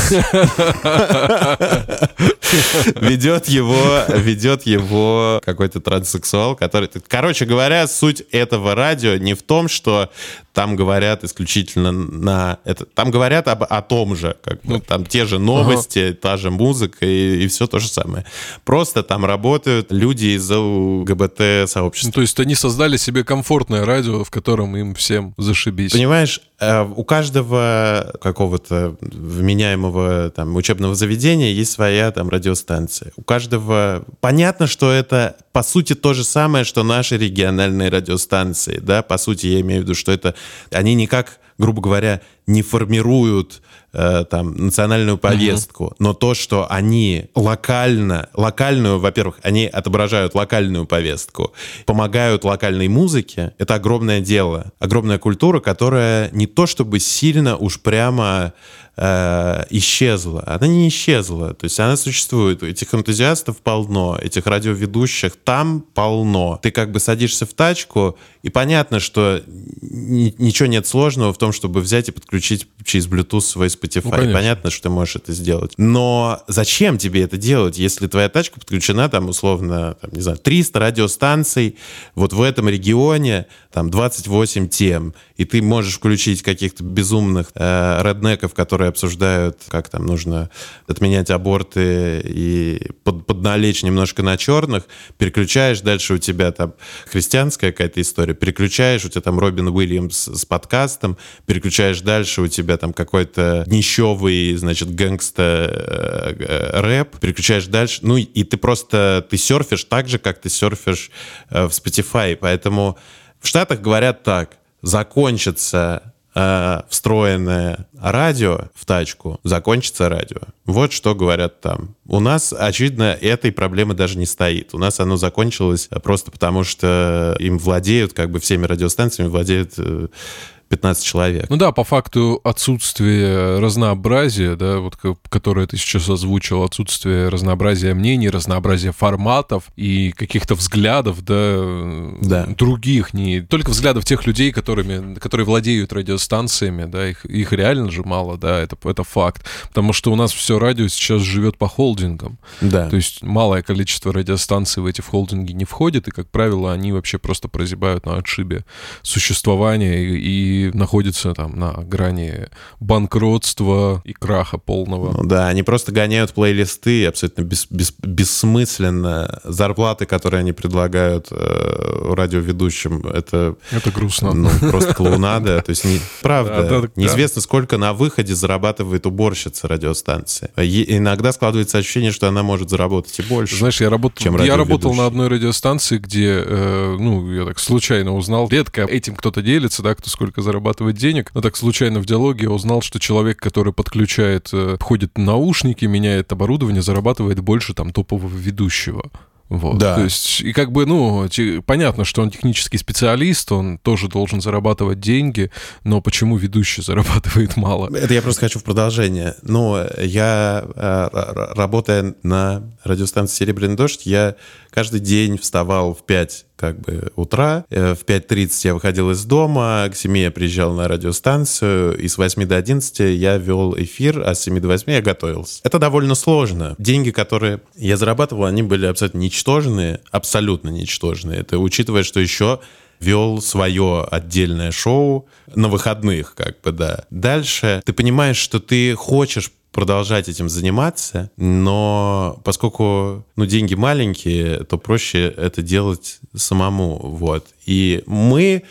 Ведет его, ведет его какой-то транссексуал, который... Короче говоря, суть этого радио не в том, что там говорят исключительно на... Это, там говорят об, о том же, как бы, там те же новости, та же музыка и, и все то же самое. Просто там работают люди из ЛГБТ-сообщества. Ну,
то есть они создали себе комфортное радио, в котором им всем зашибись.
Понимаешь, э, у каждого какого-то вменяемого там учебного заведения есть своя там радиостанция. У каждого... Понятно, что это по сути то же самое, что наши региональные радиостанции, да, по сути я имею в виду, что это они никак, грубо говоря, не формируют э, там национальную повестку, uh-huh. но то, что они локально, локальную, во-первых, они отображают локальную повестку, помогают локальной музыке, это огромное дело, огромная культура, которая не то чтобы сильно уж прямо э, исчезла. Она не исчезла. То есть она существует. Этих энтузиастов полно, этих радиоведущих там полно. Ты как бы садишься в тачку, и понятно, что ничего нет сложного в том, чтобы взять и подключить через Bluetooth свой Spotify.
Ну, конечно.
Понятно, что ты можешь это сделать. Но зачем тебе это делать, если твоя тачка подключена, там, условно, там, не знаю, 300 радиостанций, вот в этом регионе, там, 28 тем, и ты можешь включить каких-то безумных э, реднеков, которые обсуждают, как там нужно отменять аборты и под, подналечь немножко на черных, переключаешь, дальше у тебя там христианская какая-то история, переключаешь, у тебя там Робин Уильямс с подкастом, переключаешь дальше, у тебя там какой-то нищевый, значит, гэнгста э, э, рэп, переключаешь дальше, ну и ты просто, ты серфишь так же, как ты серфишь э, в Spotify, поэтому в Штатах говорят так, закончится э, встроенное радио в тачку, закончится радио. Вот что говорят там. У нас, очевидно, этой проблемы даже не стоит. У нас оно закончилось просто потому, что им владеют, как бы всеми радиостанциями владеют э, 15 человек.
Ну да, по факту отсутствие разнообразия, да, вот ко- которое ты сейчас озвучил, отсутствие разнообразия мнений, разнообразия форматов и каких-то взглядов, да,
Да.
других, не только взглядов тех людей, которыми, которые владеют радиостанциями, да, их, их реально же мало, да, это, это факт. Потому что у нас все радио сейчас живет по холдингам.
Да.
То есть малое количество радиостанций в эти холдинги не входит, и, как правило, они вообще просто прозябают на отшибе существования и, и находятся там на грани банкротства и краха полного.
Ну да, они просто гоняют плейлисты абсолютно бес- бес- бессмысленно. Зарплаты, которые они предлагают э, радиоведущим, это
Это грустно.
ну, просто клоунада. То есть, не- правда,
Да, да, да.
неизвестно, сколько на выходе зарабатывает уборщица радиостанции. Иногда складывается ощущение, что она может заработать и больше.
Знаешь, я работал, я работал на одной радиостанции, где, э, ну, я так случайно узнал, редко этим кто-то делится, да, кто сколько зарабатывает денег, но так случайно в диалоге я узнал, что человек, который подключает, э, входит наушники, меняет оборудование, зарабатывает больше там топового ведущего. Вот.
Да.
То есть, и как бы, ну, те- понятно, что он технический специалист, он тоже должен зарабатывать деньги, но почему ведущий зарабатывает мало?
Это я просто хочу в продолжение. Ну, я, э, работая на радиостанции «Серебряный дождь», я каждый день вставал в 5 как бы утра, Э, в 5.30 я выходил из дома, к 7 я приезжал на радиостанцию, и с 8 до 11 я вел эфир, а с 7 до 8 я готовился. Это довольно сложно. Деньги, которые я зарабатывал, они были абсолютно ничтожные, абсолютно ничтожные. Это учитывая, что еще вел свое отдельное шоу на выходных, как бы, да. Дальше ты понимаешь, что ты хочешь продолжать этим заниматься, но поскольку ну, деньги маленькие, то проще это делать самому. Вот. И мы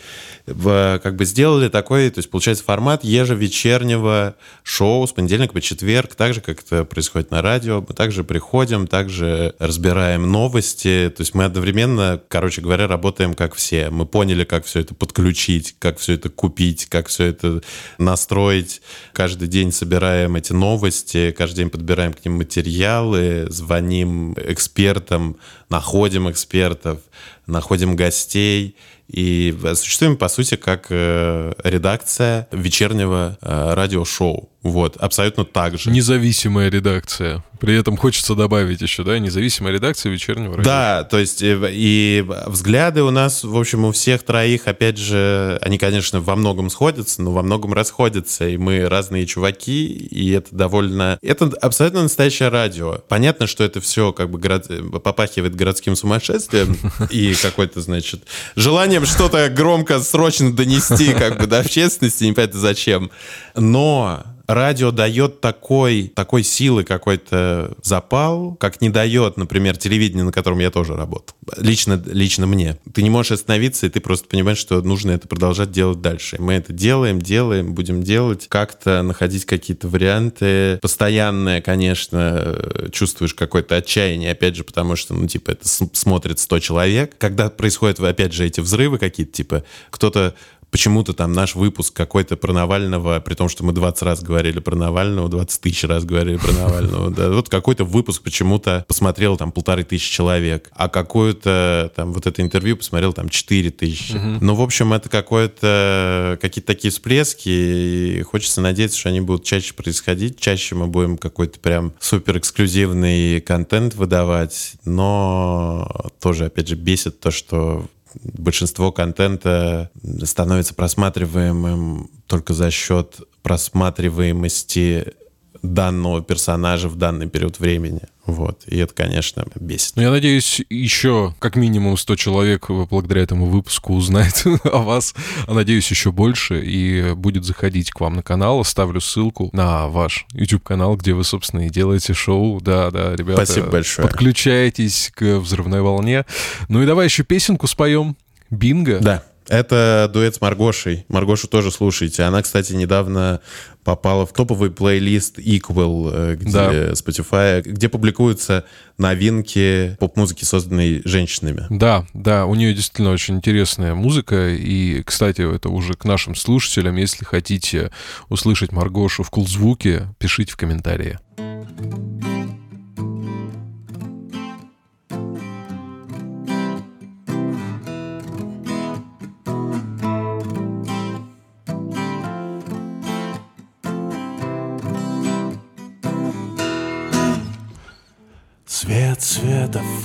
в- как бы сделали такой, то есть получается формат ежевечернего шоу с понедельника по четверг, так же, как это происходит на радио. Мы также приходим, также разбираем новости. То есть мы одновременно, короче говоря, работаем как все. Мы поняли, как все это подключить, как все это купить, как все это настроить. Каждый день собираем эти новости, каждый день подбираем к ним материалы, звоним экспертам, находим экспертов, находим гостей и существуем, по сути, как э, редакция вечернего э, радиошоу. Вот, абсолютно так же.
Независимая редакция. При этом хочется добавить еще, да, независимая редакция вечернего радио.
Да, то есть э, и взгляды у нас, в общем, у всех троих, опять же, они, конечно, во многом сходятся, но во многом расходятся, и мы разные чуваки, и это довольно... Это абсолютно настоящее радио. Понятно, что это все как бы город... попахивает городским сумасшествием и какой-то, значит, желанием что-то громко, срочно донести как бы до общественности, непонятно зачем. Но радио дает такой, такой силы какой-то запал, как не дает, например, телевидение, на котором я тоже работал. Лично, лично мне. Ты не можешь остановиться, и ты просто понимаешь, что нужно это продолжать делать дальше. Мы это делаем, делаем, будем делать, как-то находить какие-то варианты. Постоянное, конечно, чувствуешь какое-то отчаяние, опять же, потому что, ну, типа, это смотрит 100 человек. Когда происходят, опять же, эти взрывы какие-то, типа, кто-то почему-то там наш выпуск какой-то про Навального, при том, что мы 20 раз говорили про Навального, 20 тысяч раз говорили про Навального, да, вот какой-то выпуск почему-то посмотрел там полторы тысячи человек, а какое-то там вот это интервью посмотрел там 4 тысячи. Ну, в общем, это какое-то, какие-то такие всплески, и хочется надеяться, что они будут чаще происходить, чаще мы будем какой-то прям супер эксклюзивный контент выдавать, но тоже, опять же, бесит то, что
большинство контента становится просматриваемым только за счет просматриваемости данного персонажа в данный период времени. Вот. И это, конечно, бесит.
Ну, я надеюсь, еще как минимум 100 человек благодаря этому выпуску узнает о вас. А надеюсь, еще больше. И будет заходить к вам на канал. Ставлю ссылку на ваш YouTube-канал, где вы, собственно, и делаете шоу. Да, да, ребята.
Спасибо большое.
Подключайтесь к взрывной волне. Ну и давай еще песенку споем. Бинго.
Да. Это дуэт с Маргошей. Маргошу тоже слушайте. Она, кстати, недавно попала в топовый плейлист Equal э, где да. Spotify, где публикуются новинки поп-музыки, созданной женщинами.
Да, да, у нее действительно очень интересная музыка. И, кстати, это уже к нашим слушателям. Если хотите услышать Маргошу в кулзвуке, пишите в комментарии.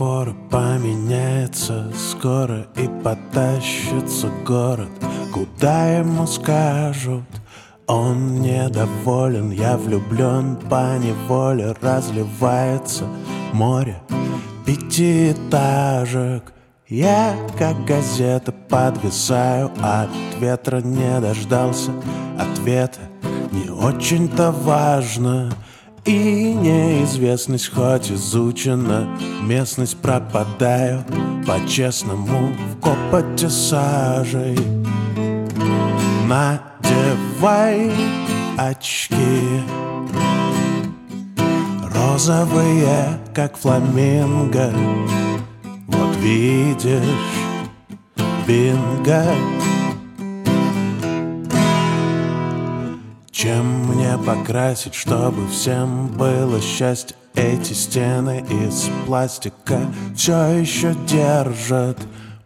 Светофора поменяется скоро И потащится город, куда ему скажут? Он недоволен, я влюблен по неволе Разливается море пятиэтажек. Я, как газета, подвисаю От ветра не дождался ответа. Не очень-то важно и неизвестность хоть изучена Местность пропадаю по-честному В копоте сажей. Надевай очки Розовые, как фламинго. Вот видишь, бинго Чем мне покрасить, чтобы всем было счастье? Эти стены из пластика все еще держат.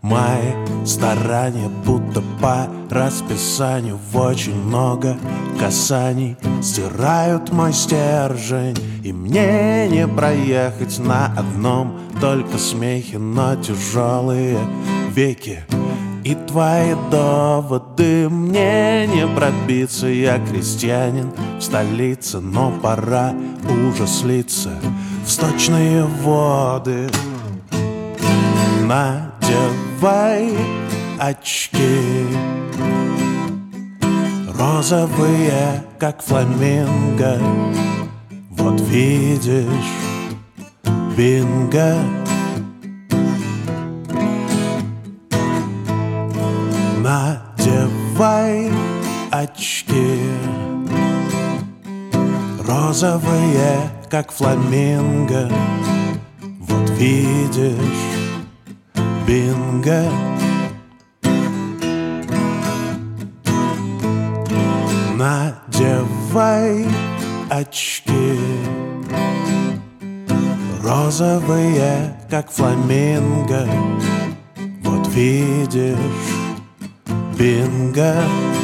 Мои старания будто по расписанию В очень много касаний стирают мой стержень. И мне не проехать на одном только смехе Но тяжелые веки и твои доводы мне не пробиться. Я крестьянин в столице Но пора уже слиться в сточные воды. Надевай очки. Розовые, как фламинго. Вот видишь, бинго Надевай очки. Розовые, как фламинго. Вот видишь, бинго. Надевай очки. Розовые, как фламинго. Вот видишь Бинго.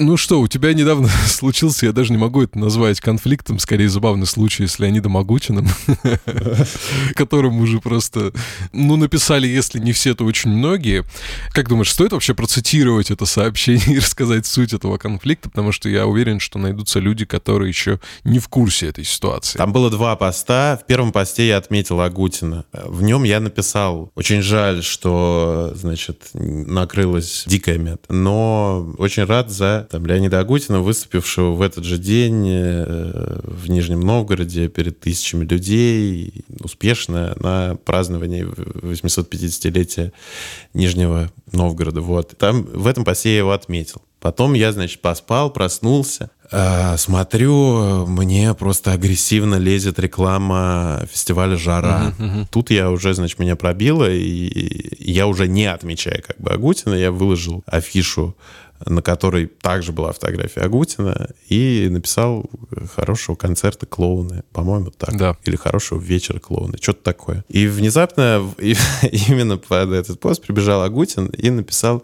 Ну что, у тебя недавно случился, я даже не могу это назвать конфликтом, скорее забавный случай с Леонидом Агутиным, которым уже просто, ну, написали, если не все, то очень многие. Как думаешь, стоит вообще процитировать это сообщение и рассказать суть этого конфликта? Потому что я уверен, что найдутся люди, которые еще не в курсе этой ситуации.
Там было два поста. В первом посте я отметил Агутина. В нем я написал, очень жаль, что, значит, накрылась дикая мед, но очень рад за там, Леонида Агутина, выступившего в этот же день э, в Нижнем Новгороде перед тысячами людей, успешно на праздновании 850-летия Нижнего Новгорода. Вот. Там, в этом посте я его отметил. Потом я, значит, поспал, проснулся, э, смотрю, мне просто агрессивно лезет реклама фестиваля «Жара». Uh-huh, uh-huh. Тут я уже, значит, меня пробило, и я уже не отмечая как бы Агутина, я выложил афишу
на которой также была фотография Агутина, и написал хорошего концерта клоуны, по-моему, так.
Да.
Или хорошего вечера клоуны, что-то такое. И внезапно и- именно под этот пост прибежал Агутин и написал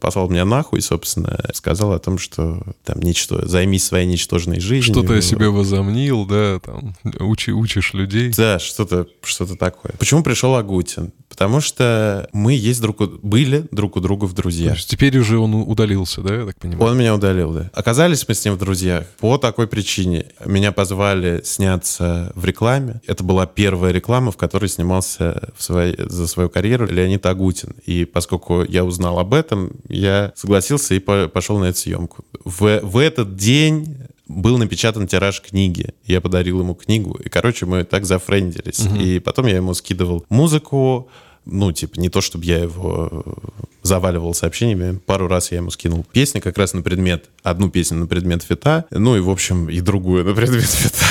послал меня нахуй, собственно, сказал о том, что там ничто, займись своей ничтожной жизнью.
Что-то я себе возомнил, да, там, учи, учишь людей.
Да, что-то что такое. Почему пришел Агутин? Потому что мы есть друг у... были друг у друга в друзьях.
есть теперь уже он удалился, да, я так понимаю?
Он меня удалил, да. Оказались мы с ним в друзьях по такой причине. Меня позвали сняться в рекламе. Это была первая реклама, в которой снимался в своей, за свою карьеру Леонид Агутин. И поскольку я узнал об этом, я согласился и по- пошел на эту съемку. В, в этот день был напечатан тираж книги. Я подарил ему книгу. И, короче, мы так зафрендились. И потом я ему скидывал музыку, ну, типа, не то, чтобы я его э, заваливал сообщениями. Пару раз я ему скинул песни как раз на предмет, одну песню на предмет фита, ну и, в общем, и другую на предмет фита.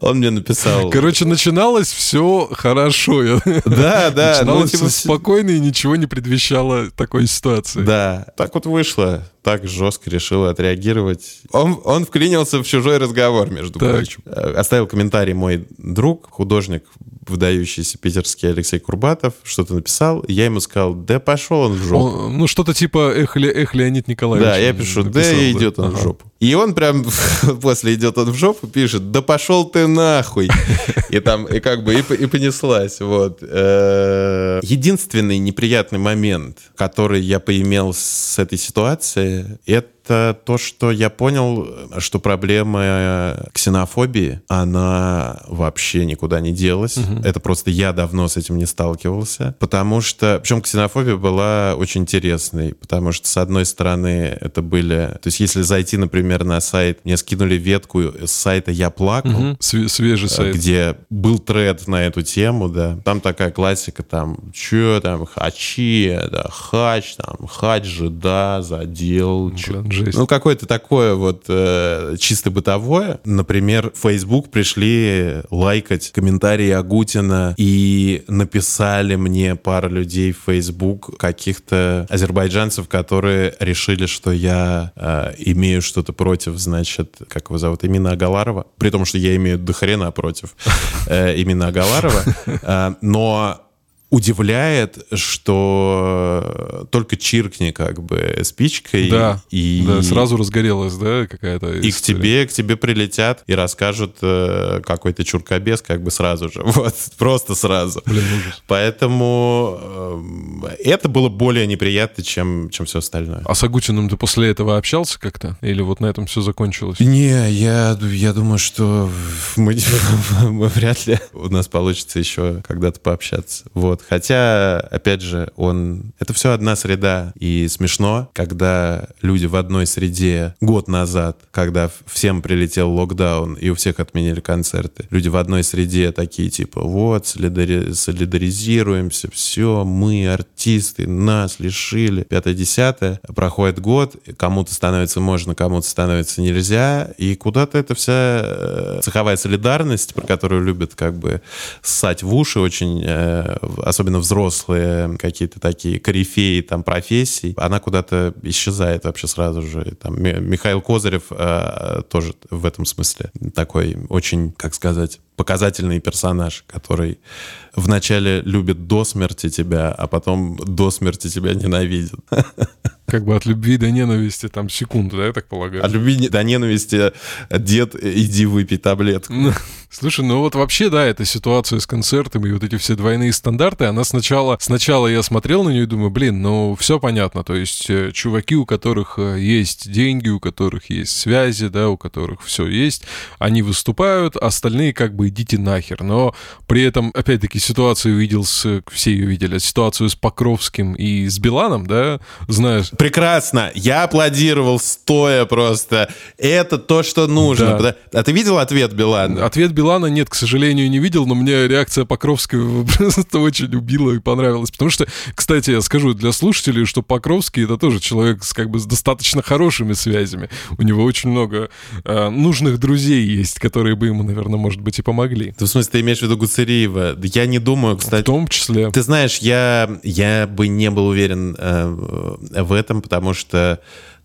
Он мне написал...
Короче, начиналось все хорошо.
Да, да, ну,
Начиналось
типа,
все спокойно и ничего не предвещало такой ситуации.
Да, так вот вышло. Так жестко решил отреагировать. Он, он вклинился в чужой разговор, между
Так.
прочим. Э, Оставил комментарий мой друг, художник, выдающийся питерский Алексей Курбатов, что-то написал. Я ему сказал, да пошел он в жопу.
Он- ну, что-то типа «Эх, эх, Леонид Николаевич».
Да, я пишу, да
написал,
идет он в
Ага.
жопу. И он прям после идет он в жопу пишет, да пошел ты нахуй. И там, и как бы, и, и понеслась, вот. Э, Единственный неприятный момент, который я поимел с этой ситуации, er это то, что я понял, что проблема ксенофобии, она вообще никуда не делась. Это просто я давно с этим не сталкивался. Потому что, причем ксенофобия была очень интересной, потому что, с одной стороны, это были... То есть, если зайти, например, на сайт, мне скинули ветку с сайта «Я плакал».
Све- Свежий сайт.
где был тред на эту тему, да. Там такая классика, там, чё там, хачи, да, хач, там, хач же, да, задел.
Блин, жесть.
Ну, какое-то такое вот э, чисто бытовое. Например, в Facebook пришли лайкать комментарии Агутина и написали мне пара людей в Facebook, каких-то азербайджанцев, которые решили, что я э, имею что-то против, значит, как его зовут, Имина Агаларова. При том, что я имею дохрена против э, Имина Агаларова. Э, Но удивляет, что только чиркни как бы спичкой
Да,
и
да, сразу разгорелась, да, какая-то
и к тебе, к тебе прилетят и расскажут э, какой то чуркобес как бы сразу же. Вот, просто сразу.
Блин, ужас.
Поэтому э, это было более неприятно, чем, чем все остальное.
А с Агутиным ты после этого общался как-то? Или вот на этом все закончилось?
Не, я, я думаю, что мы, мы вряд ли у нас получится еще когда-то пообщаться. Вот. Хотя, опять же, он... Это все одна среда. И смешно, когда люди в одной среде год назад, когда всем прилетел локдаун и у всех отменили концерты, люди в одной среде такие типа, вот, солидари- солидаризируемся, все, мы артисты, нас лишили. Пятое-десятое. Проходит год, кому-то становится можно, кому-то становится нельзя, и куда-то эта вся э, цеховая солидарность, про которую любят как бы ссать в уши очень, э, особенно взрослые какие-то такие корифеи там профессий, она куда-то исчезает вообще сразу же. Там Ми- Михаил Козырев э, тоже в этом смысле такой очень, как сказать, показательный персонаж, который вначале любит до смерти тебя, а потом до смерти тебя ненавидит.
Как бы от любви до ненависти там секунды, да, я так полагаю?
От любви до ненависти дед, иди выпей таблетку.
Ну, Слушай, ну вот вообще, да, эта ситуация с концертами и вот эти все двойные стандарты, она сначала, сначала я смотрел на нее и думаю, блин, ну все понятно, то есть э, чуваки, у которых э, есть деньги, у которых есть связи, да, у которых все есть, они выступают, остальные как бы идите нахер, но при этом, опять-таки, ситуацию видел с, все ее видели, ситуацию с Покровским и с Биланом, да, знаешь,
Прекрасно. Я аплодировал стоя просто. Это то, что нужно.
Да.
А ты видел ответ Билана?
Ответ Билана нет, к сожалению, не видел, но мне реакция Покровского просто очень убила и понравилась. Потому что, кстати, я скажу для слушателей, что Покровский это тоже человек с как бы с достаточно хорошими связями. У него очень много э, нужных друзей есть, которые бы ему, наверное, может быть, и помогли.
Ты, в смысле, ты имеешь в виду Гуцериева? Я не думаю,
В
кстати.
том числе.
Ты знаешь, я, я бы не был уверен э, в этом, этом, потому что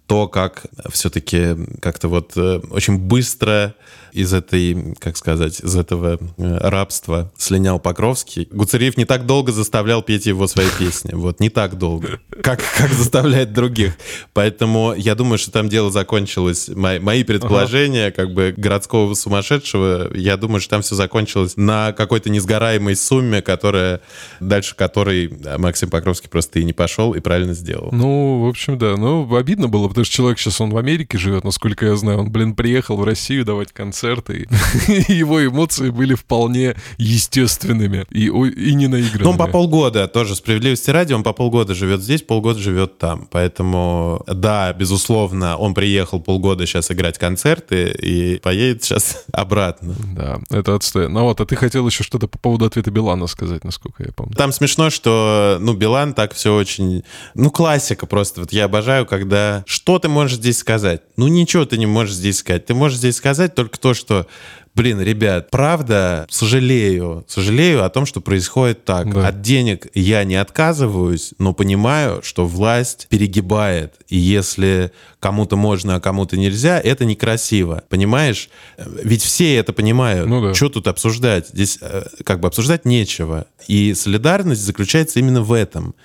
то, как все-таки как-то вот э, очень быстро из этой, как сказать, из этого э, рабства слинял Покровский. Гуцериев не так долго заставлял петь его свои песни. Вот, не так долго, как, как заставляет других. Поэтому я думаю, что там дело закончилось. Мои, мои предположения, ага. как бы городского сумасшедшего, я думаю, что там все закончилось на какой-то несгораемой сумме, которая, дальше которой Максим Покровский просто и не пошел, и правильно сделал.
Ну, в общем, да. Ну, обидно было, потому что человек сейчас, он в Америке живет, насколько я знаю. Он, блин, приехал в Россию давать концерт концерты, и его эмоции были вполне естественными и, и не наигранными.
Ну, он по полгода, тоже справедливости ради, он по полгода живет здесь, полгода живет там. Поэтому, да, безусловно, он приехал полгода сейчас играть концерты и поедет сейчас обратно.
Да, это отстой. Ну вот, а ты хотел еще что-то по поводу ответа Билана сказать, насколько я помню.
Там смешно, что, ну, Билан так все очень... Ну, классика просто. Вот я обожаю, когда... Что ты можешь здесь сказать? Ну, ничего ты не можешь здесь сказать. Ты можешь здесь сказать только то, что блин, ребят, правда, сожалею, сожалею о том, что происходит так. Да. От денег я не отказываюсь, но понимаю, что власть перегибает. И если кому-то можно, а кому-то нельзя, это некрасиво. Понимаешь? Ведь все это понимают. Ну, да. Что тут обсуждать? Здесь э, как бы обсуждать нечего. И солидарность заключается именно в этом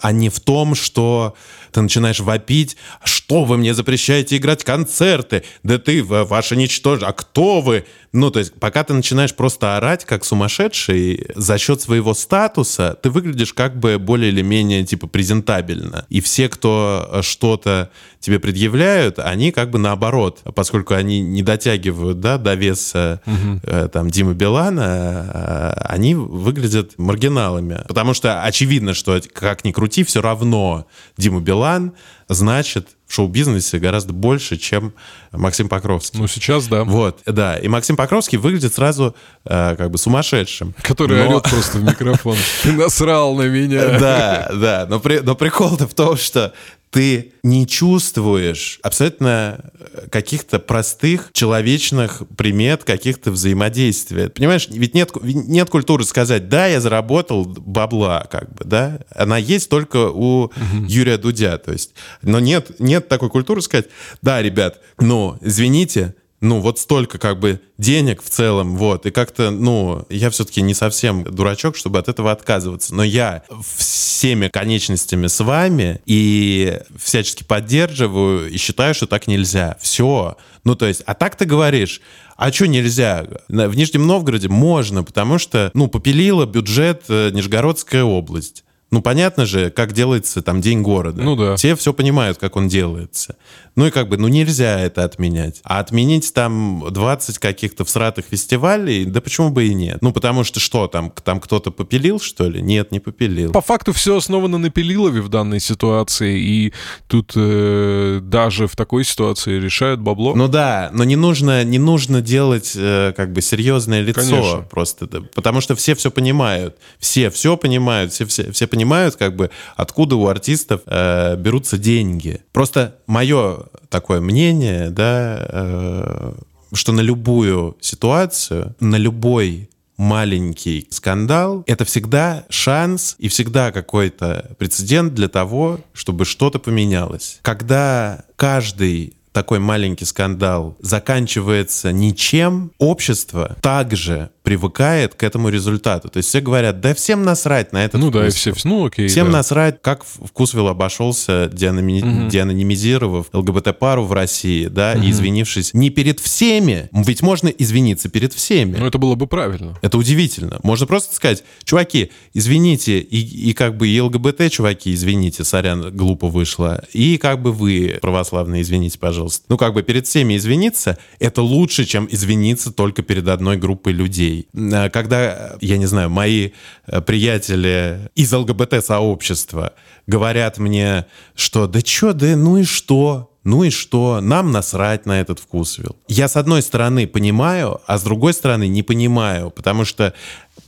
а не в том, что ты начинаешь вопить, что вы мне запрещаете играть концерты, да ты, ваше ничтожество, а кто вы? Ну, то есть, пока ты начинаешь просто орать, как сумасшедший, за счет своего статуса, ты выглядишь как бы более или менее, типа, презентабельно. И все, кто что-то тебе предъявляют, они как бы наоборот, поскольку они не дотягивают, да, до веса, угу. э, там, Димы Билана, э, они выглядят маргиналами. Потому что очевидно, что как ни крути, все равно Дима Билан значит в шоу-бизнесе гораздо больше, чем Максим Покровский.
Ну, сейчас да.
Вот, да. И Максим Покровский выглядит сразу э, как бы сумасшедшим.
Который но... орет просто в микрофон. Ты насрал на меня.
Да, да. Но, при... но прикол-то в том, что ты не чувствуешь абсолютно э, каких-то простых человечных примет, каких-то взаимодействий. Понимаешь, ведь нет, нет культуры сказать, да, я заработал бабла, как бы, да. Она есть только у угу. Юрия Дудя, то есть. Но нет, нет такой культуры сказать, да, ребят, ну, извините, ну, вот столько как бы денег в целом, вот, и как-то, ну, я все-таки не совсем дурачок, чтобы от этого отказываться, но я всеми конечностями с вами и всячески поддерживаю и считаю, что так нельзя. Все. Ну, то есть, а так ты говоришь, а что нельзя? В Нижнем Новгороде можно, потому что, ну, попилила бюджет э, Нижегородская область. Ну, понятно же, как делается там День города.
Ну да.
Все все понимают, как он делается. Ну и как бы, ну нельзя это отменять. А отменить там 20 каких-то всратых фестивалей, да почему бы и нет? Ну потому что что, там, там кто-то попилил, что ли? Нет, не попилил.
По факту все основано на Пилилове в данной ситуации, и тут э, даже в такой ситуации решают бабло.
Ну да, но не нужно, не нужно делать э, как бы серьезное лицо Конечно. просто, да, потому что все все понимают. Все все понимают, все, все, все понимают, как бы, откуда у артистов э, берутся деньги. Просто мое такое мнение, да, э, что на любую ситуацию, на любой маленький скандал, это всегда шанс и всегда какой-то прецедент для того, чтобы что-то поменялось. Когда каждый такой маленький скандал заканчивается ничем, общество также привыкает к этому результату. То есть все говорят, да всем насрать на этот
Ну вкус. да, и все, ну окей.
Всем
да.
насрать, как вкусвилл обошелся, деанами... угу. деанонимизировав ЛГБТ-пару в России, да, угу. и извинившись не перед всеми, ведь можно извиниться перед всеми.
Ну это было бы правильно.
Это удивительно. Можно просто сказать, чуваки, извините, и, и как бы и ЛГБТ, чуваки, извините, сорян, глупо вышло, и как бы вы, православные, извините, пожалуйста. Ну как бы перед всеми извиниться, это лучше, чем извиниться только перед одной группой людей людей. Э, когда, я не знаю, мои э, приятели из ЛГБТ-сообщества говорят мне, что да чё, да ну и что, ну и что? Нам насрать на этот вкусвилл. Я с одной стороны понимаю, а с другой стороны не понимаю, потому что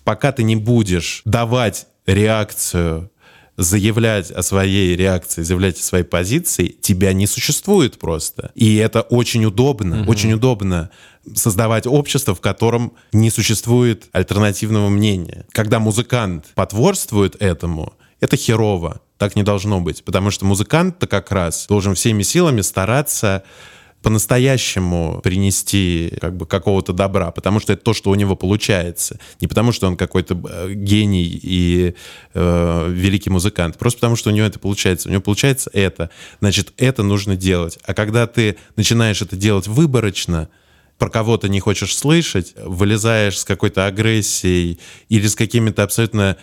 пока ты не будешь давать реакцию заявлять о своей реакции, заявлять о своей позиции, тебя не существует просто. И это очень удобно, угу. очень удобно создавать общество, в котором не существует альтернативного мнения. Когда музыкант потворствует этому, это херово.
Так не должно быть. Потому что музыкант-то как раз должен всеми силами стараться по-настоящему принести как бы какого-то добра, потому что это то, что у него получается. Не потому, что он какой-то э, гений и э, великий музыкант, просто потому, что у него это получается. У него получается это, значит, это нужно делать. А когда ты начинаешь это делать выборочно, про кого-то не хочешь слышать, вылезаешь с какой-то агрессией или с какими-то абсолютно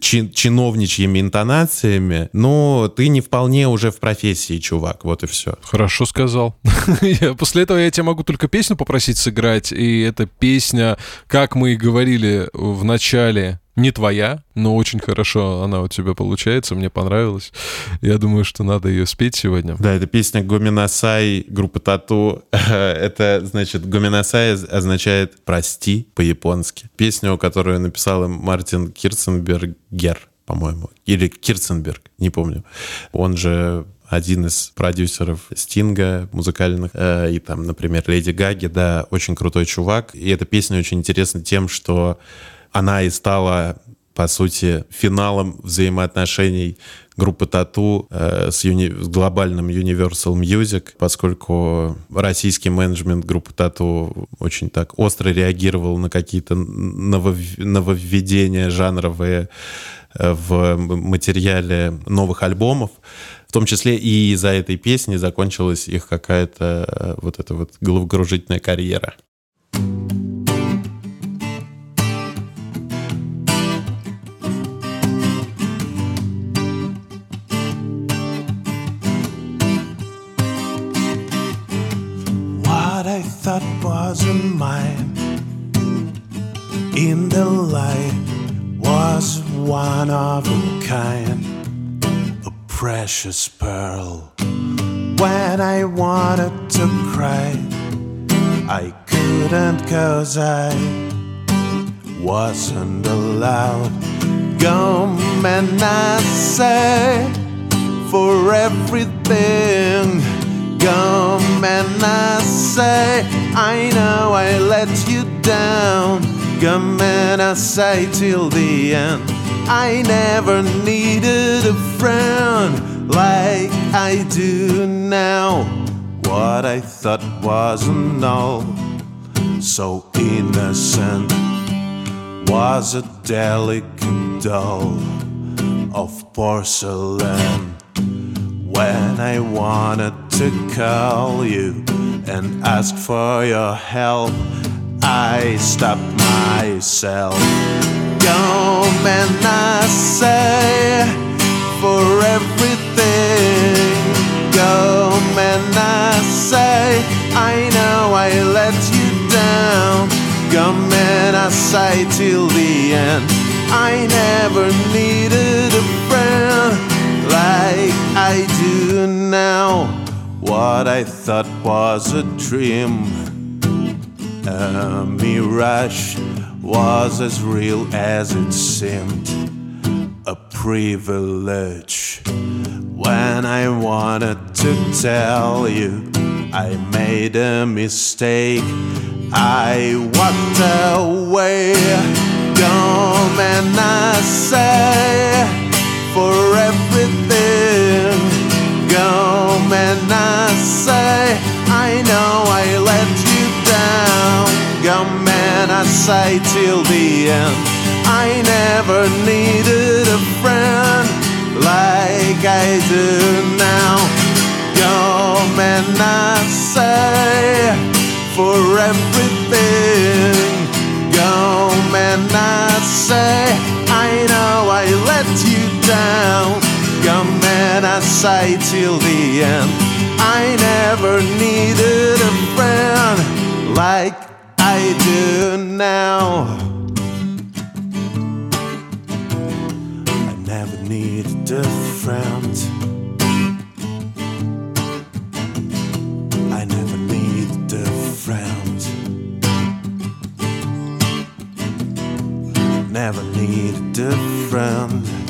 чин чиновничьими интонациями, но ты не вполне уже в профессии, чувак, вот и все.
Хорошо сказал. После этого я тебя могу только песню попросить сыграть, и эта песня, как мы и говорили в начале не твоя, но очень хорошо она у тебя получается, мне понравилась. Я думаю, что надо ее спеть сегодня.
Да, это песня Гоминасай группы Тату. это, значит, Гоминасай означает «прости» по-японски. Песню, которую написал Мартин Кирценбергер, по-моему, или Кирценберг, не помню. Он же один из продюсеров Стинга музыкальных, э, и там, например, Леди Гаги, да, очень крутой чувак. И эта песня очень интересна тем, что она и стала, по сути, финалом взаимоотношений группы Тату э, с, юни- с глобальным Universal Music, поскольку российский менеджмент группы Тату очень так остро реагировал на какие-то новов- нововведения жанровые э, в материале новых альбомов. В том числе и из-за этой песни закончилась их какая-то э, вот эта вот головокружительная карьера.
In the light was one of a kind, a precious pearl. When I wanted to cry, I couldn't cause I wasn't allowed. Come and I say for everything come and I say, I know I let you down. Come and I say till the end, I never needed a friend like I do now. What I thought wasn't all so innocent was a delicate doll of porcelain when I wanted to call you and ask for your help, I stopped myself. Come and I say for everything. Come and I say, I know I let you down. Come and I say till the end. I never needed a friend like I do now. What I thought was a dream, a mirage, was as real as it seemed. A privilege. When I wanted to tell you I made a mistake, I walked away. Come and I say for everything. Come and I say, I know I let I say till the end, I never needed a friend like I do now. Come and I say, for everything. Come and I say, I know I let you down. Come and I say till the end. I never needed a friend like I do now. I never needed a friend. I never needed a friend. Never needed a friend.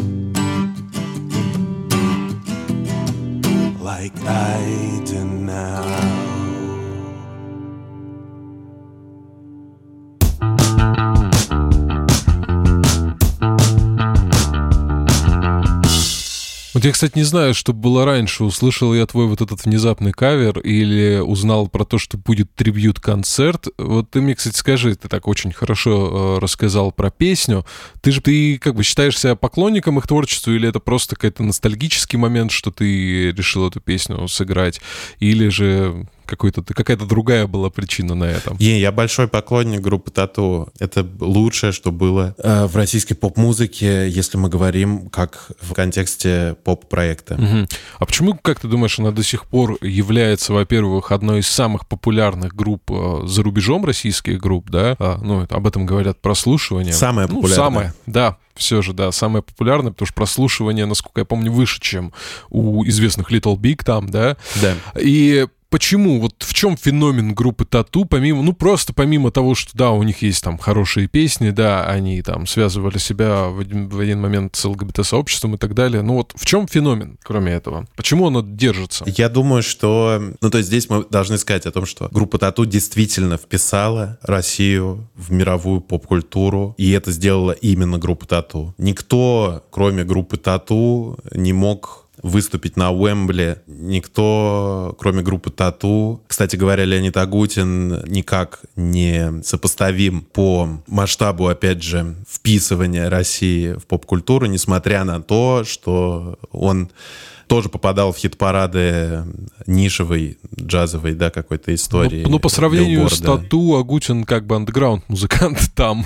Вот я, кстати, не знаю, что было раньше. Услышал я твой вот этот внезапный кавер или узнал про то, что будет трибьют-концерт. Вот ты мне, кстати, скажи, ты так очень хорошо э, рассказал про песню. Ты же, ты как бы считаешь себя поклонником их творчества или это просто какой-то ностальгический момент, что ты решил эту песню сыграть? Или же какой-то, какая-то другая была причина на этом.
Не, я большой поклонник группы Тату. Это лучшее, что было э, в российской поп-музыке, если мы говорим как в контексте поп-проекта.
Угу. А почему, как ты думаешь, она до сих пор является, во-первых, одной из самых популярных групп э, за рубежом российских групп, да? А, ну, об этом говорят прослушивания.
Самая
ну,
популярная.
самая, да, все же, да, самое популярное, потому что прослушивание, насколько я помню, выше, чем у известных Little Big там, да?
Да.
И почему, вот в чем феномен группы Тату, помимо, ну просто помимо того, что да, у них есть там хорошие песни, да, они там связывали себя в один, в один момент с ЛГБТ-сообществом и так далее, ну вот в чем феномен, кроме этого? Почему оно держится?
Я думаю, что, ну то есть здесь мы должны сказать о том, что группа Тату действительно вписала Россию в мировую поп-культуру, и это сделала именно группа Тату. Никто, кроме группы Тату, не мог выступить на Уэмбли никто, кроме группы Тату. Кстати говоря, Леонид Агутин никак не сопоставим по масштабу, опять же, вписывания России в поп-культуру, несмотря на то, что он тоже попадал в хит-парады нишевой, джазовой, да, какой-то истории.
Ну, ну по сравнению с Тату, Агутин как бы андеграунд-музыкант там.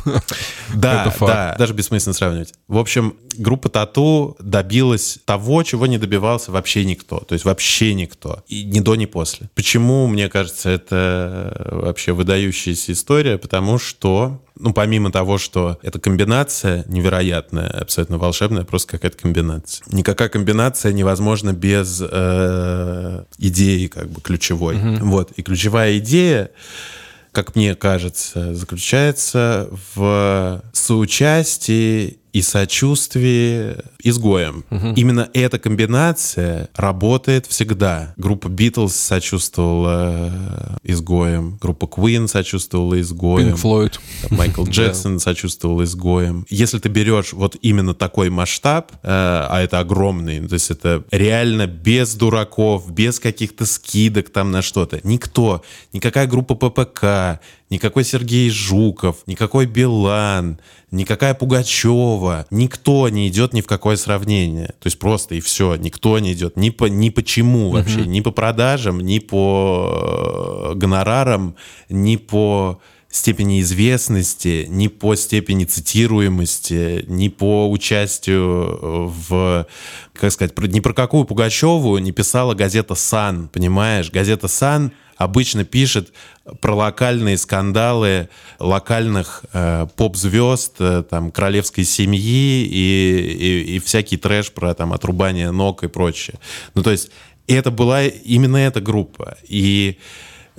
Да, да, даже бессмысленно сравнивать. В общем, группа Тату добилась того, чего не добивался вообще никто. То есть вообще никто. И ни до, ни после. Почему, мне кажется, это вообще выдающаяся история? Потому что ну, помимо того, что эта комбинация невероятная, абсолютно волшебная, просто какая-то комбинация. Никакая комбинация невозможна без э, идеи, как бы, ключевой. Mm-hmm. Вот. И ключевая идея как мне кажется, заключается в соучастии и сочувствие изгоям. Угу. Именно эта комбинация работает всегда. Группа Битлз сочувствовала э, изгоям, группа Queen сочувствовала изгоям.
Pink Floyd.
Майкл Джексон сочувствовал изгоям. Если ты берешь вот именно такой масштаб, э, а это огромный, то есть это реально без дураков, без каких-то скидок там на что-то, никто, никакая группа ППК, никакой Сергей Жуков, никакой Билан, никакая Пугачева, никто не идет ни в какое сравнение. То есть просто и все, никто не идет ни по ни почему вообще, угу. ни по продажам, ни по э, гонорарам, ни по степени известности, ни по степени цитируемости, ни по участию в, как сказать, ни про какую Пугачеву не писала газета «Сан», понимаешь? Газета «Сан» обычно пишет про локальные скандалы локальных э, поп-звезд, э, там, королевской семьи и, и, и всякий трэш про там отрубание ног и прочее. Ну, то есть это была именно эта группа. И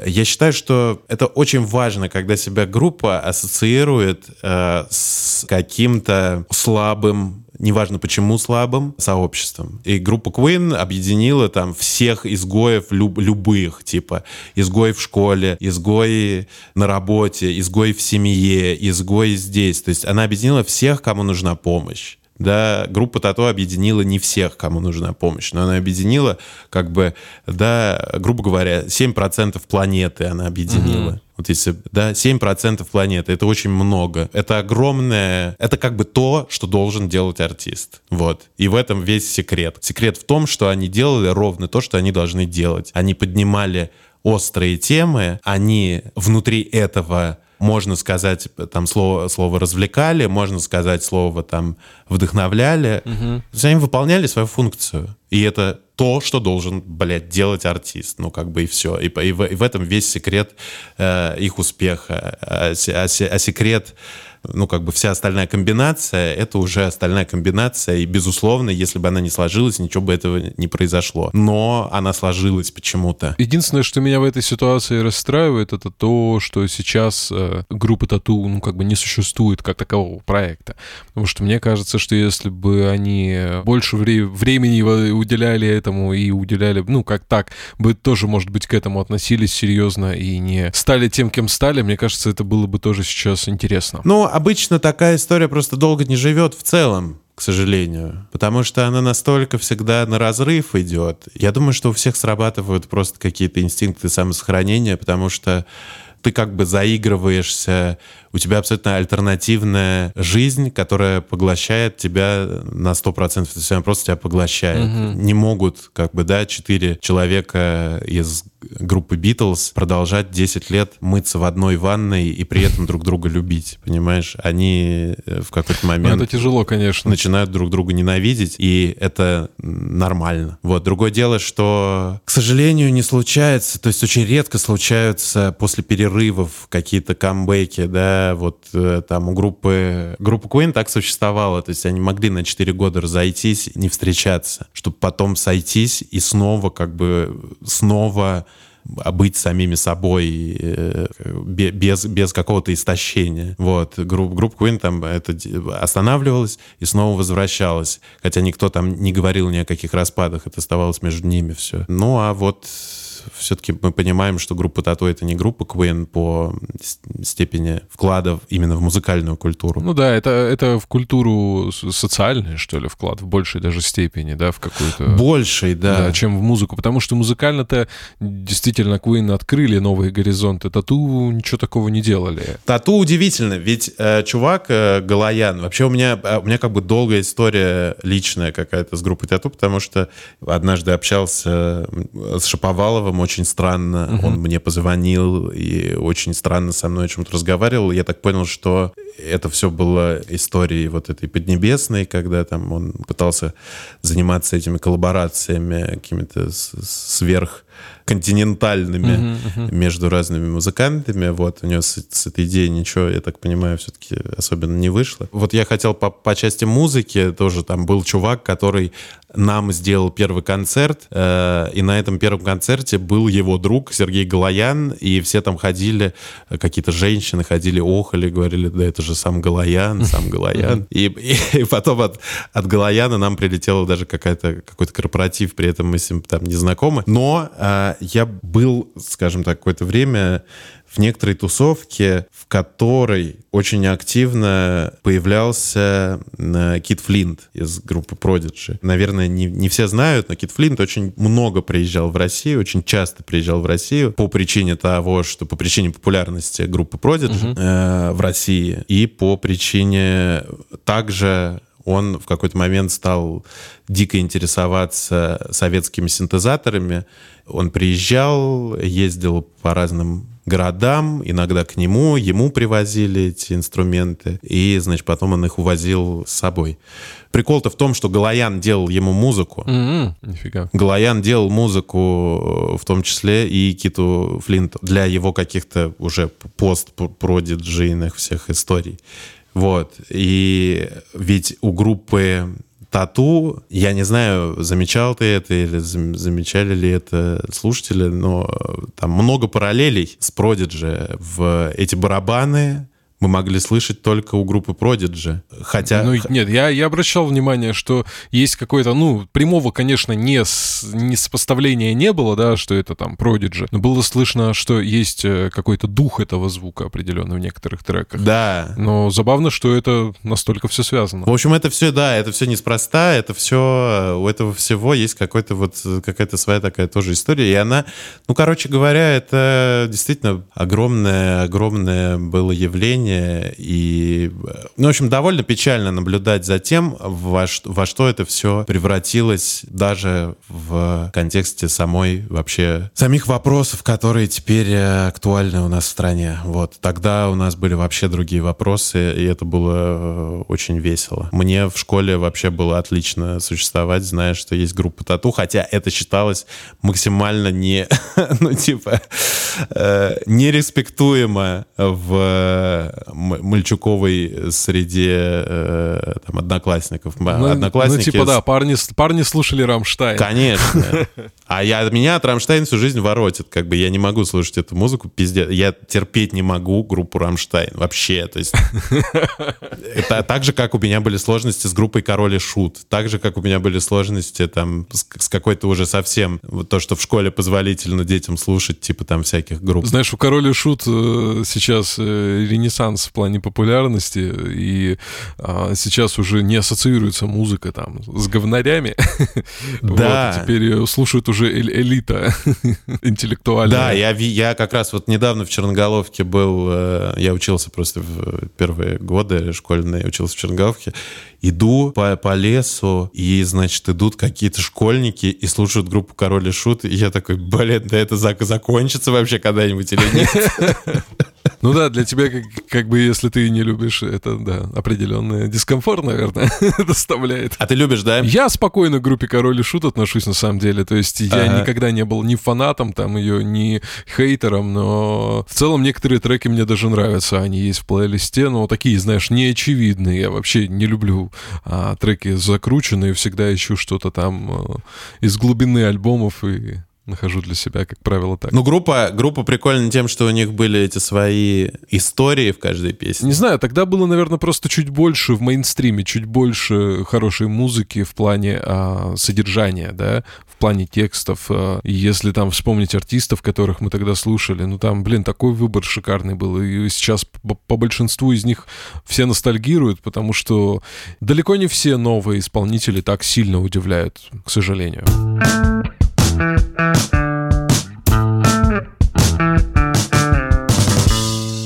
я считаю, что это очень важно, когда себя группа ассоциирует э, с каким-то слабым неважно почему слабым сообществом. И группа Queen объединила там всех изгоев люб любых, типа изгои в школе, изгои на работе, изгои в семье, изгои здесь. То есть она объединила всех, кому нужна помощь да, группа Тато объединила не всех, кому нужна помощь, но она объединила, как бы, да, грубо говоря, 7% планеты она объединила. Mm-hmm. Вот если, да, 7% планеты, это очень много. Это огромное, это как бы то, что должен делать артист. Вот. И в этом весь секрет. Секрет в том, что они делали ровно то, что они должны делать. Они поднимали острые темы, они внутри этого можно сказать там слово, слово развлекали, можно сказать слово там вдохновляли. Угу. То есть они выполняли свою функцию. И это то, что должен, блядь, делать артист. Ну, как бы и все. И, и, в, и в этом весь секрет э, их успеха. А, а, а секрет ну, как бы вся остальная комбинация, это уже остальная комбинация, и, безусловно, если бы она не сложилась, ничего бы этого не произошло. Но она сложилась почему-то.
Единственное, что меня в этой ситуации расстраивает, это то, что сейчас э, группа Тату, ну, как бы не существует как такового проекта. Потому что мне кажется, что если бы они больше вре- времени уделяли этому и уделяли, ну, как так, бы тоже, может быть, к этому относились серьезно и не стали тем, кем стали, мне кажется, это было бы тоже сейчас интересно.
Ну, обычно такая история просто долго не живет в целом. к сожалению. Потому что она настолько всегда на разрыв идет. Я думаю, что у всех срабатывают просто какие-то инстинкты самосохранения, потому что ты как бы заигрываешься у тебя абсолютно альтернативная жизнь, которая поглощает тебя на 100%. То есть она просто тебя поглощает. Угу. Не могут, как бы, да, четыре человека из группы Битлз продолжать 10 лет мыться в одной ванной и при этом друг друга любить, понимаешь? Они э, в какой-то ну, момент...
Это тяжело, конечно.
Начинают друг друга ненавидеть, и это нормально. Вот. Другое дело, что, к сожалению, не случается, то есть очень редко случаются после перерывов какие-то камбэки, да, вот э, там у группы... Группа Queen так существовала, то есть они могли на 4 года разойтись, не встречаться, чтобы потом сойтись и снова как бы снова быть самими собой э, без, без какого-то истощения. Вот. Групп, группа Queen там это останавливалась и снова возвращалась. Хотя никто там не говорил ни о каких распадах, это оставалось между ними все. Ну, а вот все-таки мы понимаем, что группа Тату это не группа Queen по степени вкладов именно в музыкальную культуру.
Ну да, это, это в культуру социальный, что ли, вклад, в большей даже степени, да, в какую-то...
Большей, да.
да. Чем в музыку, потому что музыкально-то действительно Queen открыли новые горизонты, Тату ничего такого не делали.
Тату удивительно, ведь э, чувак э, Галаян, вообще у меня, э, у меня как бы долгая история личная какая-то с группой Тату, потому что однажды общался с Шаповаловым, очень странно. Угу. Он мне позвонил и очень странно со мной о чем-то разговаривал. Я так понял, что это все было историей вот этой Поднебесной, когда там он пытался заниматься этими коллаборациями какими-то сверх континентальными uh-huh, uh-huh. между разными музыкантами. Вот, у него с, с этой идеей ничего, я так понимаю, все-таки особенно не вышло. Вот я хотел по, по части музыки, тоже там был чувак, который нам сделал первый концерт, э, и на этом первом концерте был его друг Сергей Галаян, и все там ходили, какие-то женщины ходили, охали, говорили, да это же сам Галаян, сам Галаян. И, и, и потом от, от Галаяна нам прилетела даже какая-то, какой-то корпоратив, при этом мы с ним там не знакомы. Но э, я был, скажем так, какое-то время в некоторой тусовке, в которой очень активно появлялся э, Кит Флинт из группы Prodigy. Наверное, не, не все знают, но Кит Флинт очень много приезжал в Россию, очень часто приезжал в Россию по причине того, что по причине популярности группы Prodigy uh-huh. э, в России и по причине также он в какой-то момент стал дико интересоваться советскими синтезаторами. Он приезжал, ездил по разным городам, иногда к нему, ему привозили эти инструменты, и, значит, потом он их увозил с собой. Прикол-то в том, что Галаян делал ему музыку.
Mm-hmm. Нифига.
Галаян делал музыку, в том числе и Киту Флинту, для его каких-то уже пост-продиджийных всех историй. Вот. И ведь у группы тату, я не знаю, замечал ты это или замечали ли это слушатели, но там много параллелей с Prodigy в эти барабаны, мы могли слышать только у группы Prodigy. Хотя...
Ну, нет, я, я обращал внимание, что есть какое-то, ну, прямого, конечно, не, с, не сопоставления не было, да, что это там Prodigy, но было слышно, что есть э, какой-то дух этого звука определенно в некоторых треках.
Да.
Но забавно, что это настолько все связано.
В общем, это все, да, это все неспроста, это все, у этого всего есть какой-то вот, какая-то своя такая тоже история, и она, ну, короче говоря, это действительно огромное, огромное было явление, образования. И, ну, в общем, довольно печально наблюдать за тем, во что, во что это все превратилось даже в контексте самой вообще самих вопросов, которые теперь э, актуальны у нас в стране. Вот тогда у нас были вообще другие вопросы, и это было э, очень весело. Мне в школе вообще было отлично существовать, зная, что есть группа тату, хотя это считалось максимально не, ну, типа, э, нереспектуемо в мальчуковой среде э, там, одноклассников.
Ну, Одноклассники... ну типа да, парни, парни слушали Рамштайн.
Конечно. А я, меня от Рамштайн всю жизнь воротит. Как бы я не могу слушать эту музыку, пиздец. Я терпеть не могу группу Рамштайн. Вообще. То есть... Это так же, как у меня были сложности с группой Король и Шут. Так же, как у меня были сложности там с, с какой-то уже совсем... Вот то, что в школе позволительно детям слушать, типа там всяких групп.
Знаешь, у Король и Шут э, сейчас э, ренессанс ренессанс в плане популярности, и а, сейчас уже не ассоциируется музыка там с говнарями.
Да.
Вот, теперь слушают уже элита интеллектуальная.
Да, я, я как раз вот недавно в Черноголовке был, э, я учился просто в первые годы школьные, учился в Черноголовке, иду по, по лесу, и, значит, идут какие-то школьники и слушают группу Король и Шут, и я такой, блин, да это зак закончится вообще когда-нибудь или нет?
Ну да, для тебя, как, как бы, если ты не любишь, это, да, определенный дискомфорт, наверное, доставляет.
А ты любишь, да?
Я спокойно к группе Король и Шут отношусь, на самом деле. То есть я ага. никогда не был ни фанатом там ее, ни хейтером, но в целом некоторые треки мне даже нравятся. Они есть в плейлисте, но такие, знаешь, неочевидные. Я вообще не люблю а, треки закрученные, всегда ищу что-то там а, из глубины альбомов и нахожу для себя, как правило, так.
Ну, группа, группа прикольна тем, что у них были эти свои истории в каждой песне.
Не знаю, тогда было, наверное, просто чуть больше в мейнстриме, чуть больше хорошей музыки в плане а, содержания, да, в плане текстов. А, и если там вспомнить артистов, которых мы тогда слушали, ну там, блин, такой выбор шикарный был. И сейчас по, по большинству из них все ностальгируют, потому что далеко не все новые исполнители так сильно удивляют, к сожалению.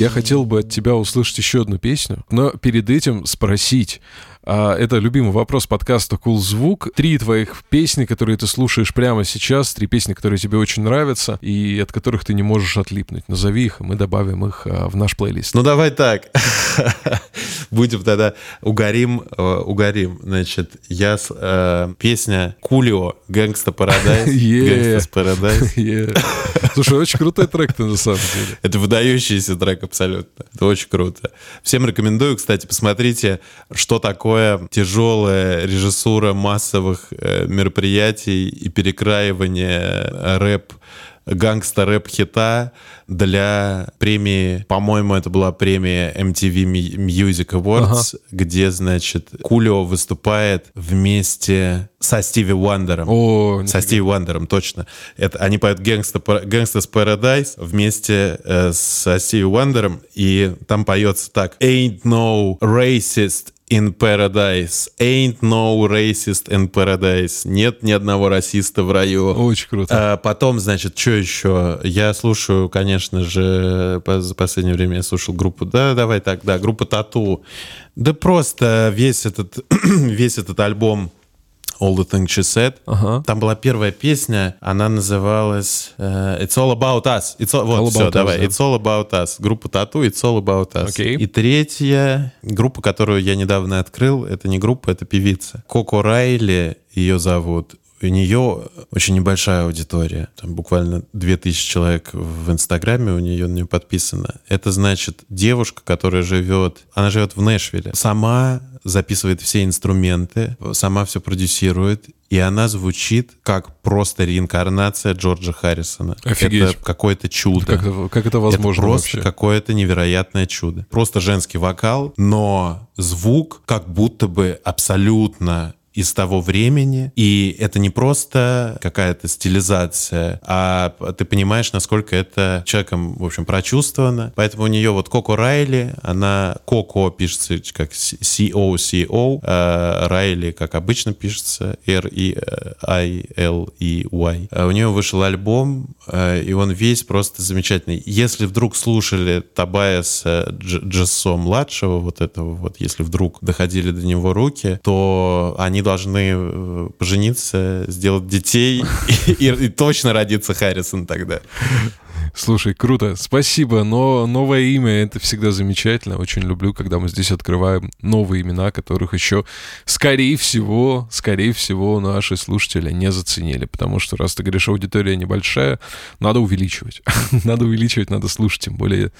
Я хотел бы от тебя услышать еще одну песню, но перед этим спросить, а, это любимый вопрос подкаста «Cool Звук». Три твоих песни, которые ты слушаешь прямо сейчас, три песни, которые тебе очень нравятся и от которых ты не можешь отлипнуть. Назови их, и мы добавим их а, в наш плейлист.
Ну, давай так. Будем тогда угорим, э, угорим. Значит, я э, песня Coolio «Gangsta's Paradise».
«Gangsta's Paradise». Слушай, очень крутой трек ты на самом деле.
Это выдающийся трек абсолютно. Это очень круто. Всем рекомендую, кстати, посмотрите, что такое тяжелая режиссура массовых э, мероприятий и перекраивание рэп гангста-рэп-хита для премии, по-моему, это была премия MTV Music Awards, ага. где, значит, Coolio выступает вместе со Стиви Уандером. О, со Стиви Уандером, точно. Это, они поют Gangsta, Gangsta's Paradise вместе э, со Стиви Уандером, и там поется так «Ain't no racist in Paradise. Ain't no racist in Paradise. Нет ни одного расиста в раю.
Очень круто.
А потом, значит, что еще? Я слушаю, конечно же, за последнее время я слушал группу, да, давай так, да, группа Тату. Да просто весь этот, весь этот альбом All the Things She Said. Ага. Там была первая песня, она называлась uh, It's All About Us. It's all, вот, all все, давай. Да. It's All About Us. Группа Тату It's All About Us. Okay. И третья группа, которую я недавно открыл, это не группа, это певица. Коко Райли ее зовут у нее очень небольшая аудитория. Там буквально 2000 человек в Инстаграме у нее на нее подписано. Это значит девушка, которая живет... Она живет в Нэшвилле. Сама записывает все инструменты, сама все продюсирует, и она звучит как просто реинкарнация Джорджа Харрисона.
Офигеть.
Это какое-то чудо.
Как это, как это возможно
Это просто какое-то невероятное чудо. Просто женский вокал, но звук как будто бы абсолютно из того времени, и это не просто какая-то стилизация, а ты понимаешь, насколько это человеком, в общем, прочувствовано. Поэтому у нее вот Коко Райли, она Коко пишется как C-O-C-O, а Райли, как обычно пишется, R-E-I-L-E-Y. А у нее вышел альбом, а, и он весь просто замечательный. Если вдруг слушали Табаяса Джессо младшего, вот этого вот, если вдруг доходили до него руки, то они должны э, пожениться, сделать детей и, точно родится Харрисон тогда.
Слушай, круто, спасибо, но новое имя — это всегда замечательно. Очень люблю, когда мы здесь открываем новые имена, которых еще, скорее всего, скорее всего, наши слушатели не заценили. Потому что, раз ты говоришь, аудитория небольшая, надо увеличивать. надо увеличивать, надо слушать. Тем более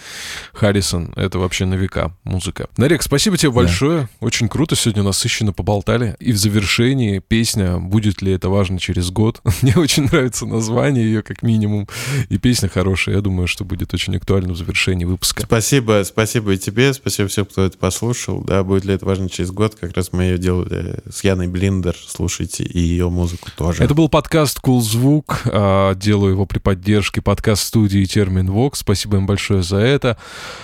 Харрисон — это вообще на века музыка. Нарек, спасибо тебе большое. Да. Очень круто сегодня насыщенно поболтали. И в завершении песня «Будет ли это важно через год?» Мне очень нравится название ее, как минимум. И песня хорошая Леша. Я думаю, что будет очень актуально в завершении выпуска.
Спасибо, спасибо и тебе, спасибо всем, кто это послушал. Да, будет ли это важно через год, как раз мы ее делали с Яной Блиндер. Слушайте и ее музыку тоже.
Это был подкаст «Cool Звук». А, делаю его при поддержке подкаст-студии «Терменвокс». Спасибо им большое за это.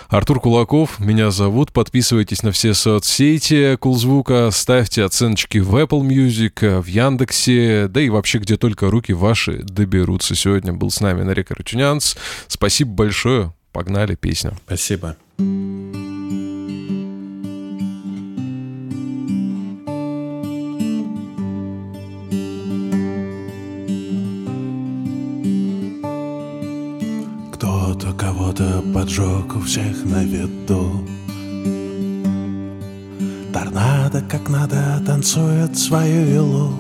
Артур Кулаков, меня зовут. Подписывайтесь на все соцсети «Cool Звука», ставьте оценочки в Apple Music, в Яндексе, да и вообще где только руки ваши доберутся. Сегодня был с нами Нарек Арутюнянц. Спасибо большое. Погнали песню.
Спасибо.
Кто-то кого-то поджег у всех на виду Торнадо как надо танцует свою вилу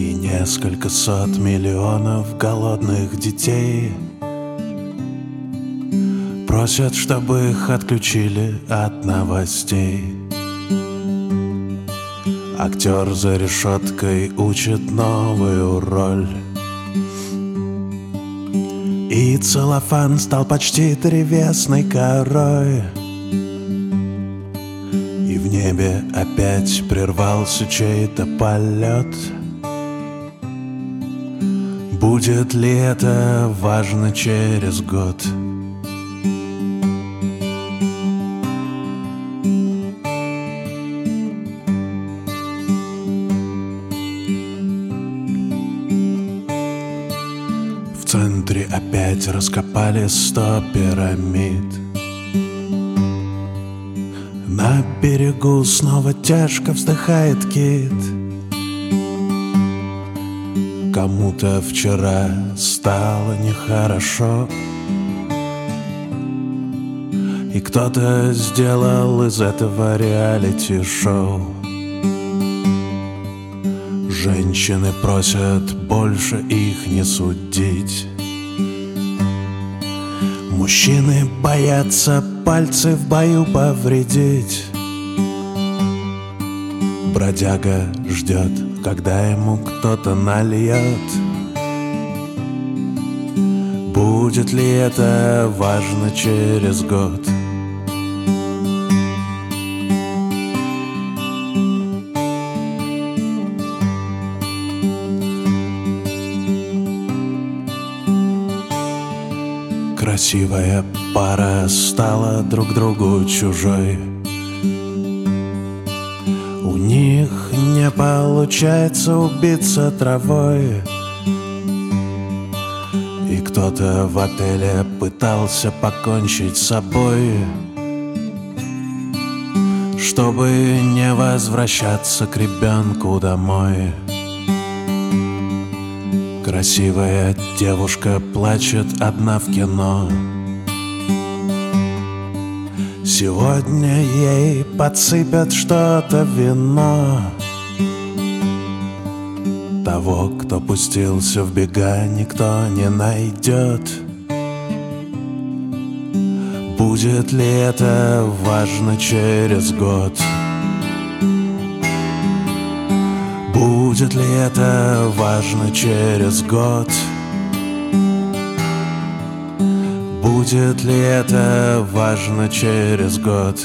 И несколько сот миллионов голодных детей Просят, чтобы их отключили от новостей. Актер за решеткой учит новую роль. И целлофан стал почти древесной корой. И в небе опять прервался чей-то полет Будет ли это важно через год? В центре опять раскопали сто пирамид На берегу снова тяжко вздыхает кит Кому-то вчера стало нехорошо. И кто-то сделал из этого реалити-шоу. Женщины просят больше их не судить. Мужчины боятся пальцы в бою повредить. Бродяга ждет, когда ему кто-то нальет Будет ли это важно через год? Красивая пара стала друг другу чужой получается убиться травой. И кто-то в отеле пытался покончить с собой. Чтобы не возвращаться к ребенку домой. Красивая девушка плачет одна в кино. Сегодня ей подсыпят что-то вино Того, кто пустился в бега, никто не найдет Будет ли это важно через год? Будет ли это важно через год? Будет ли это важно через год?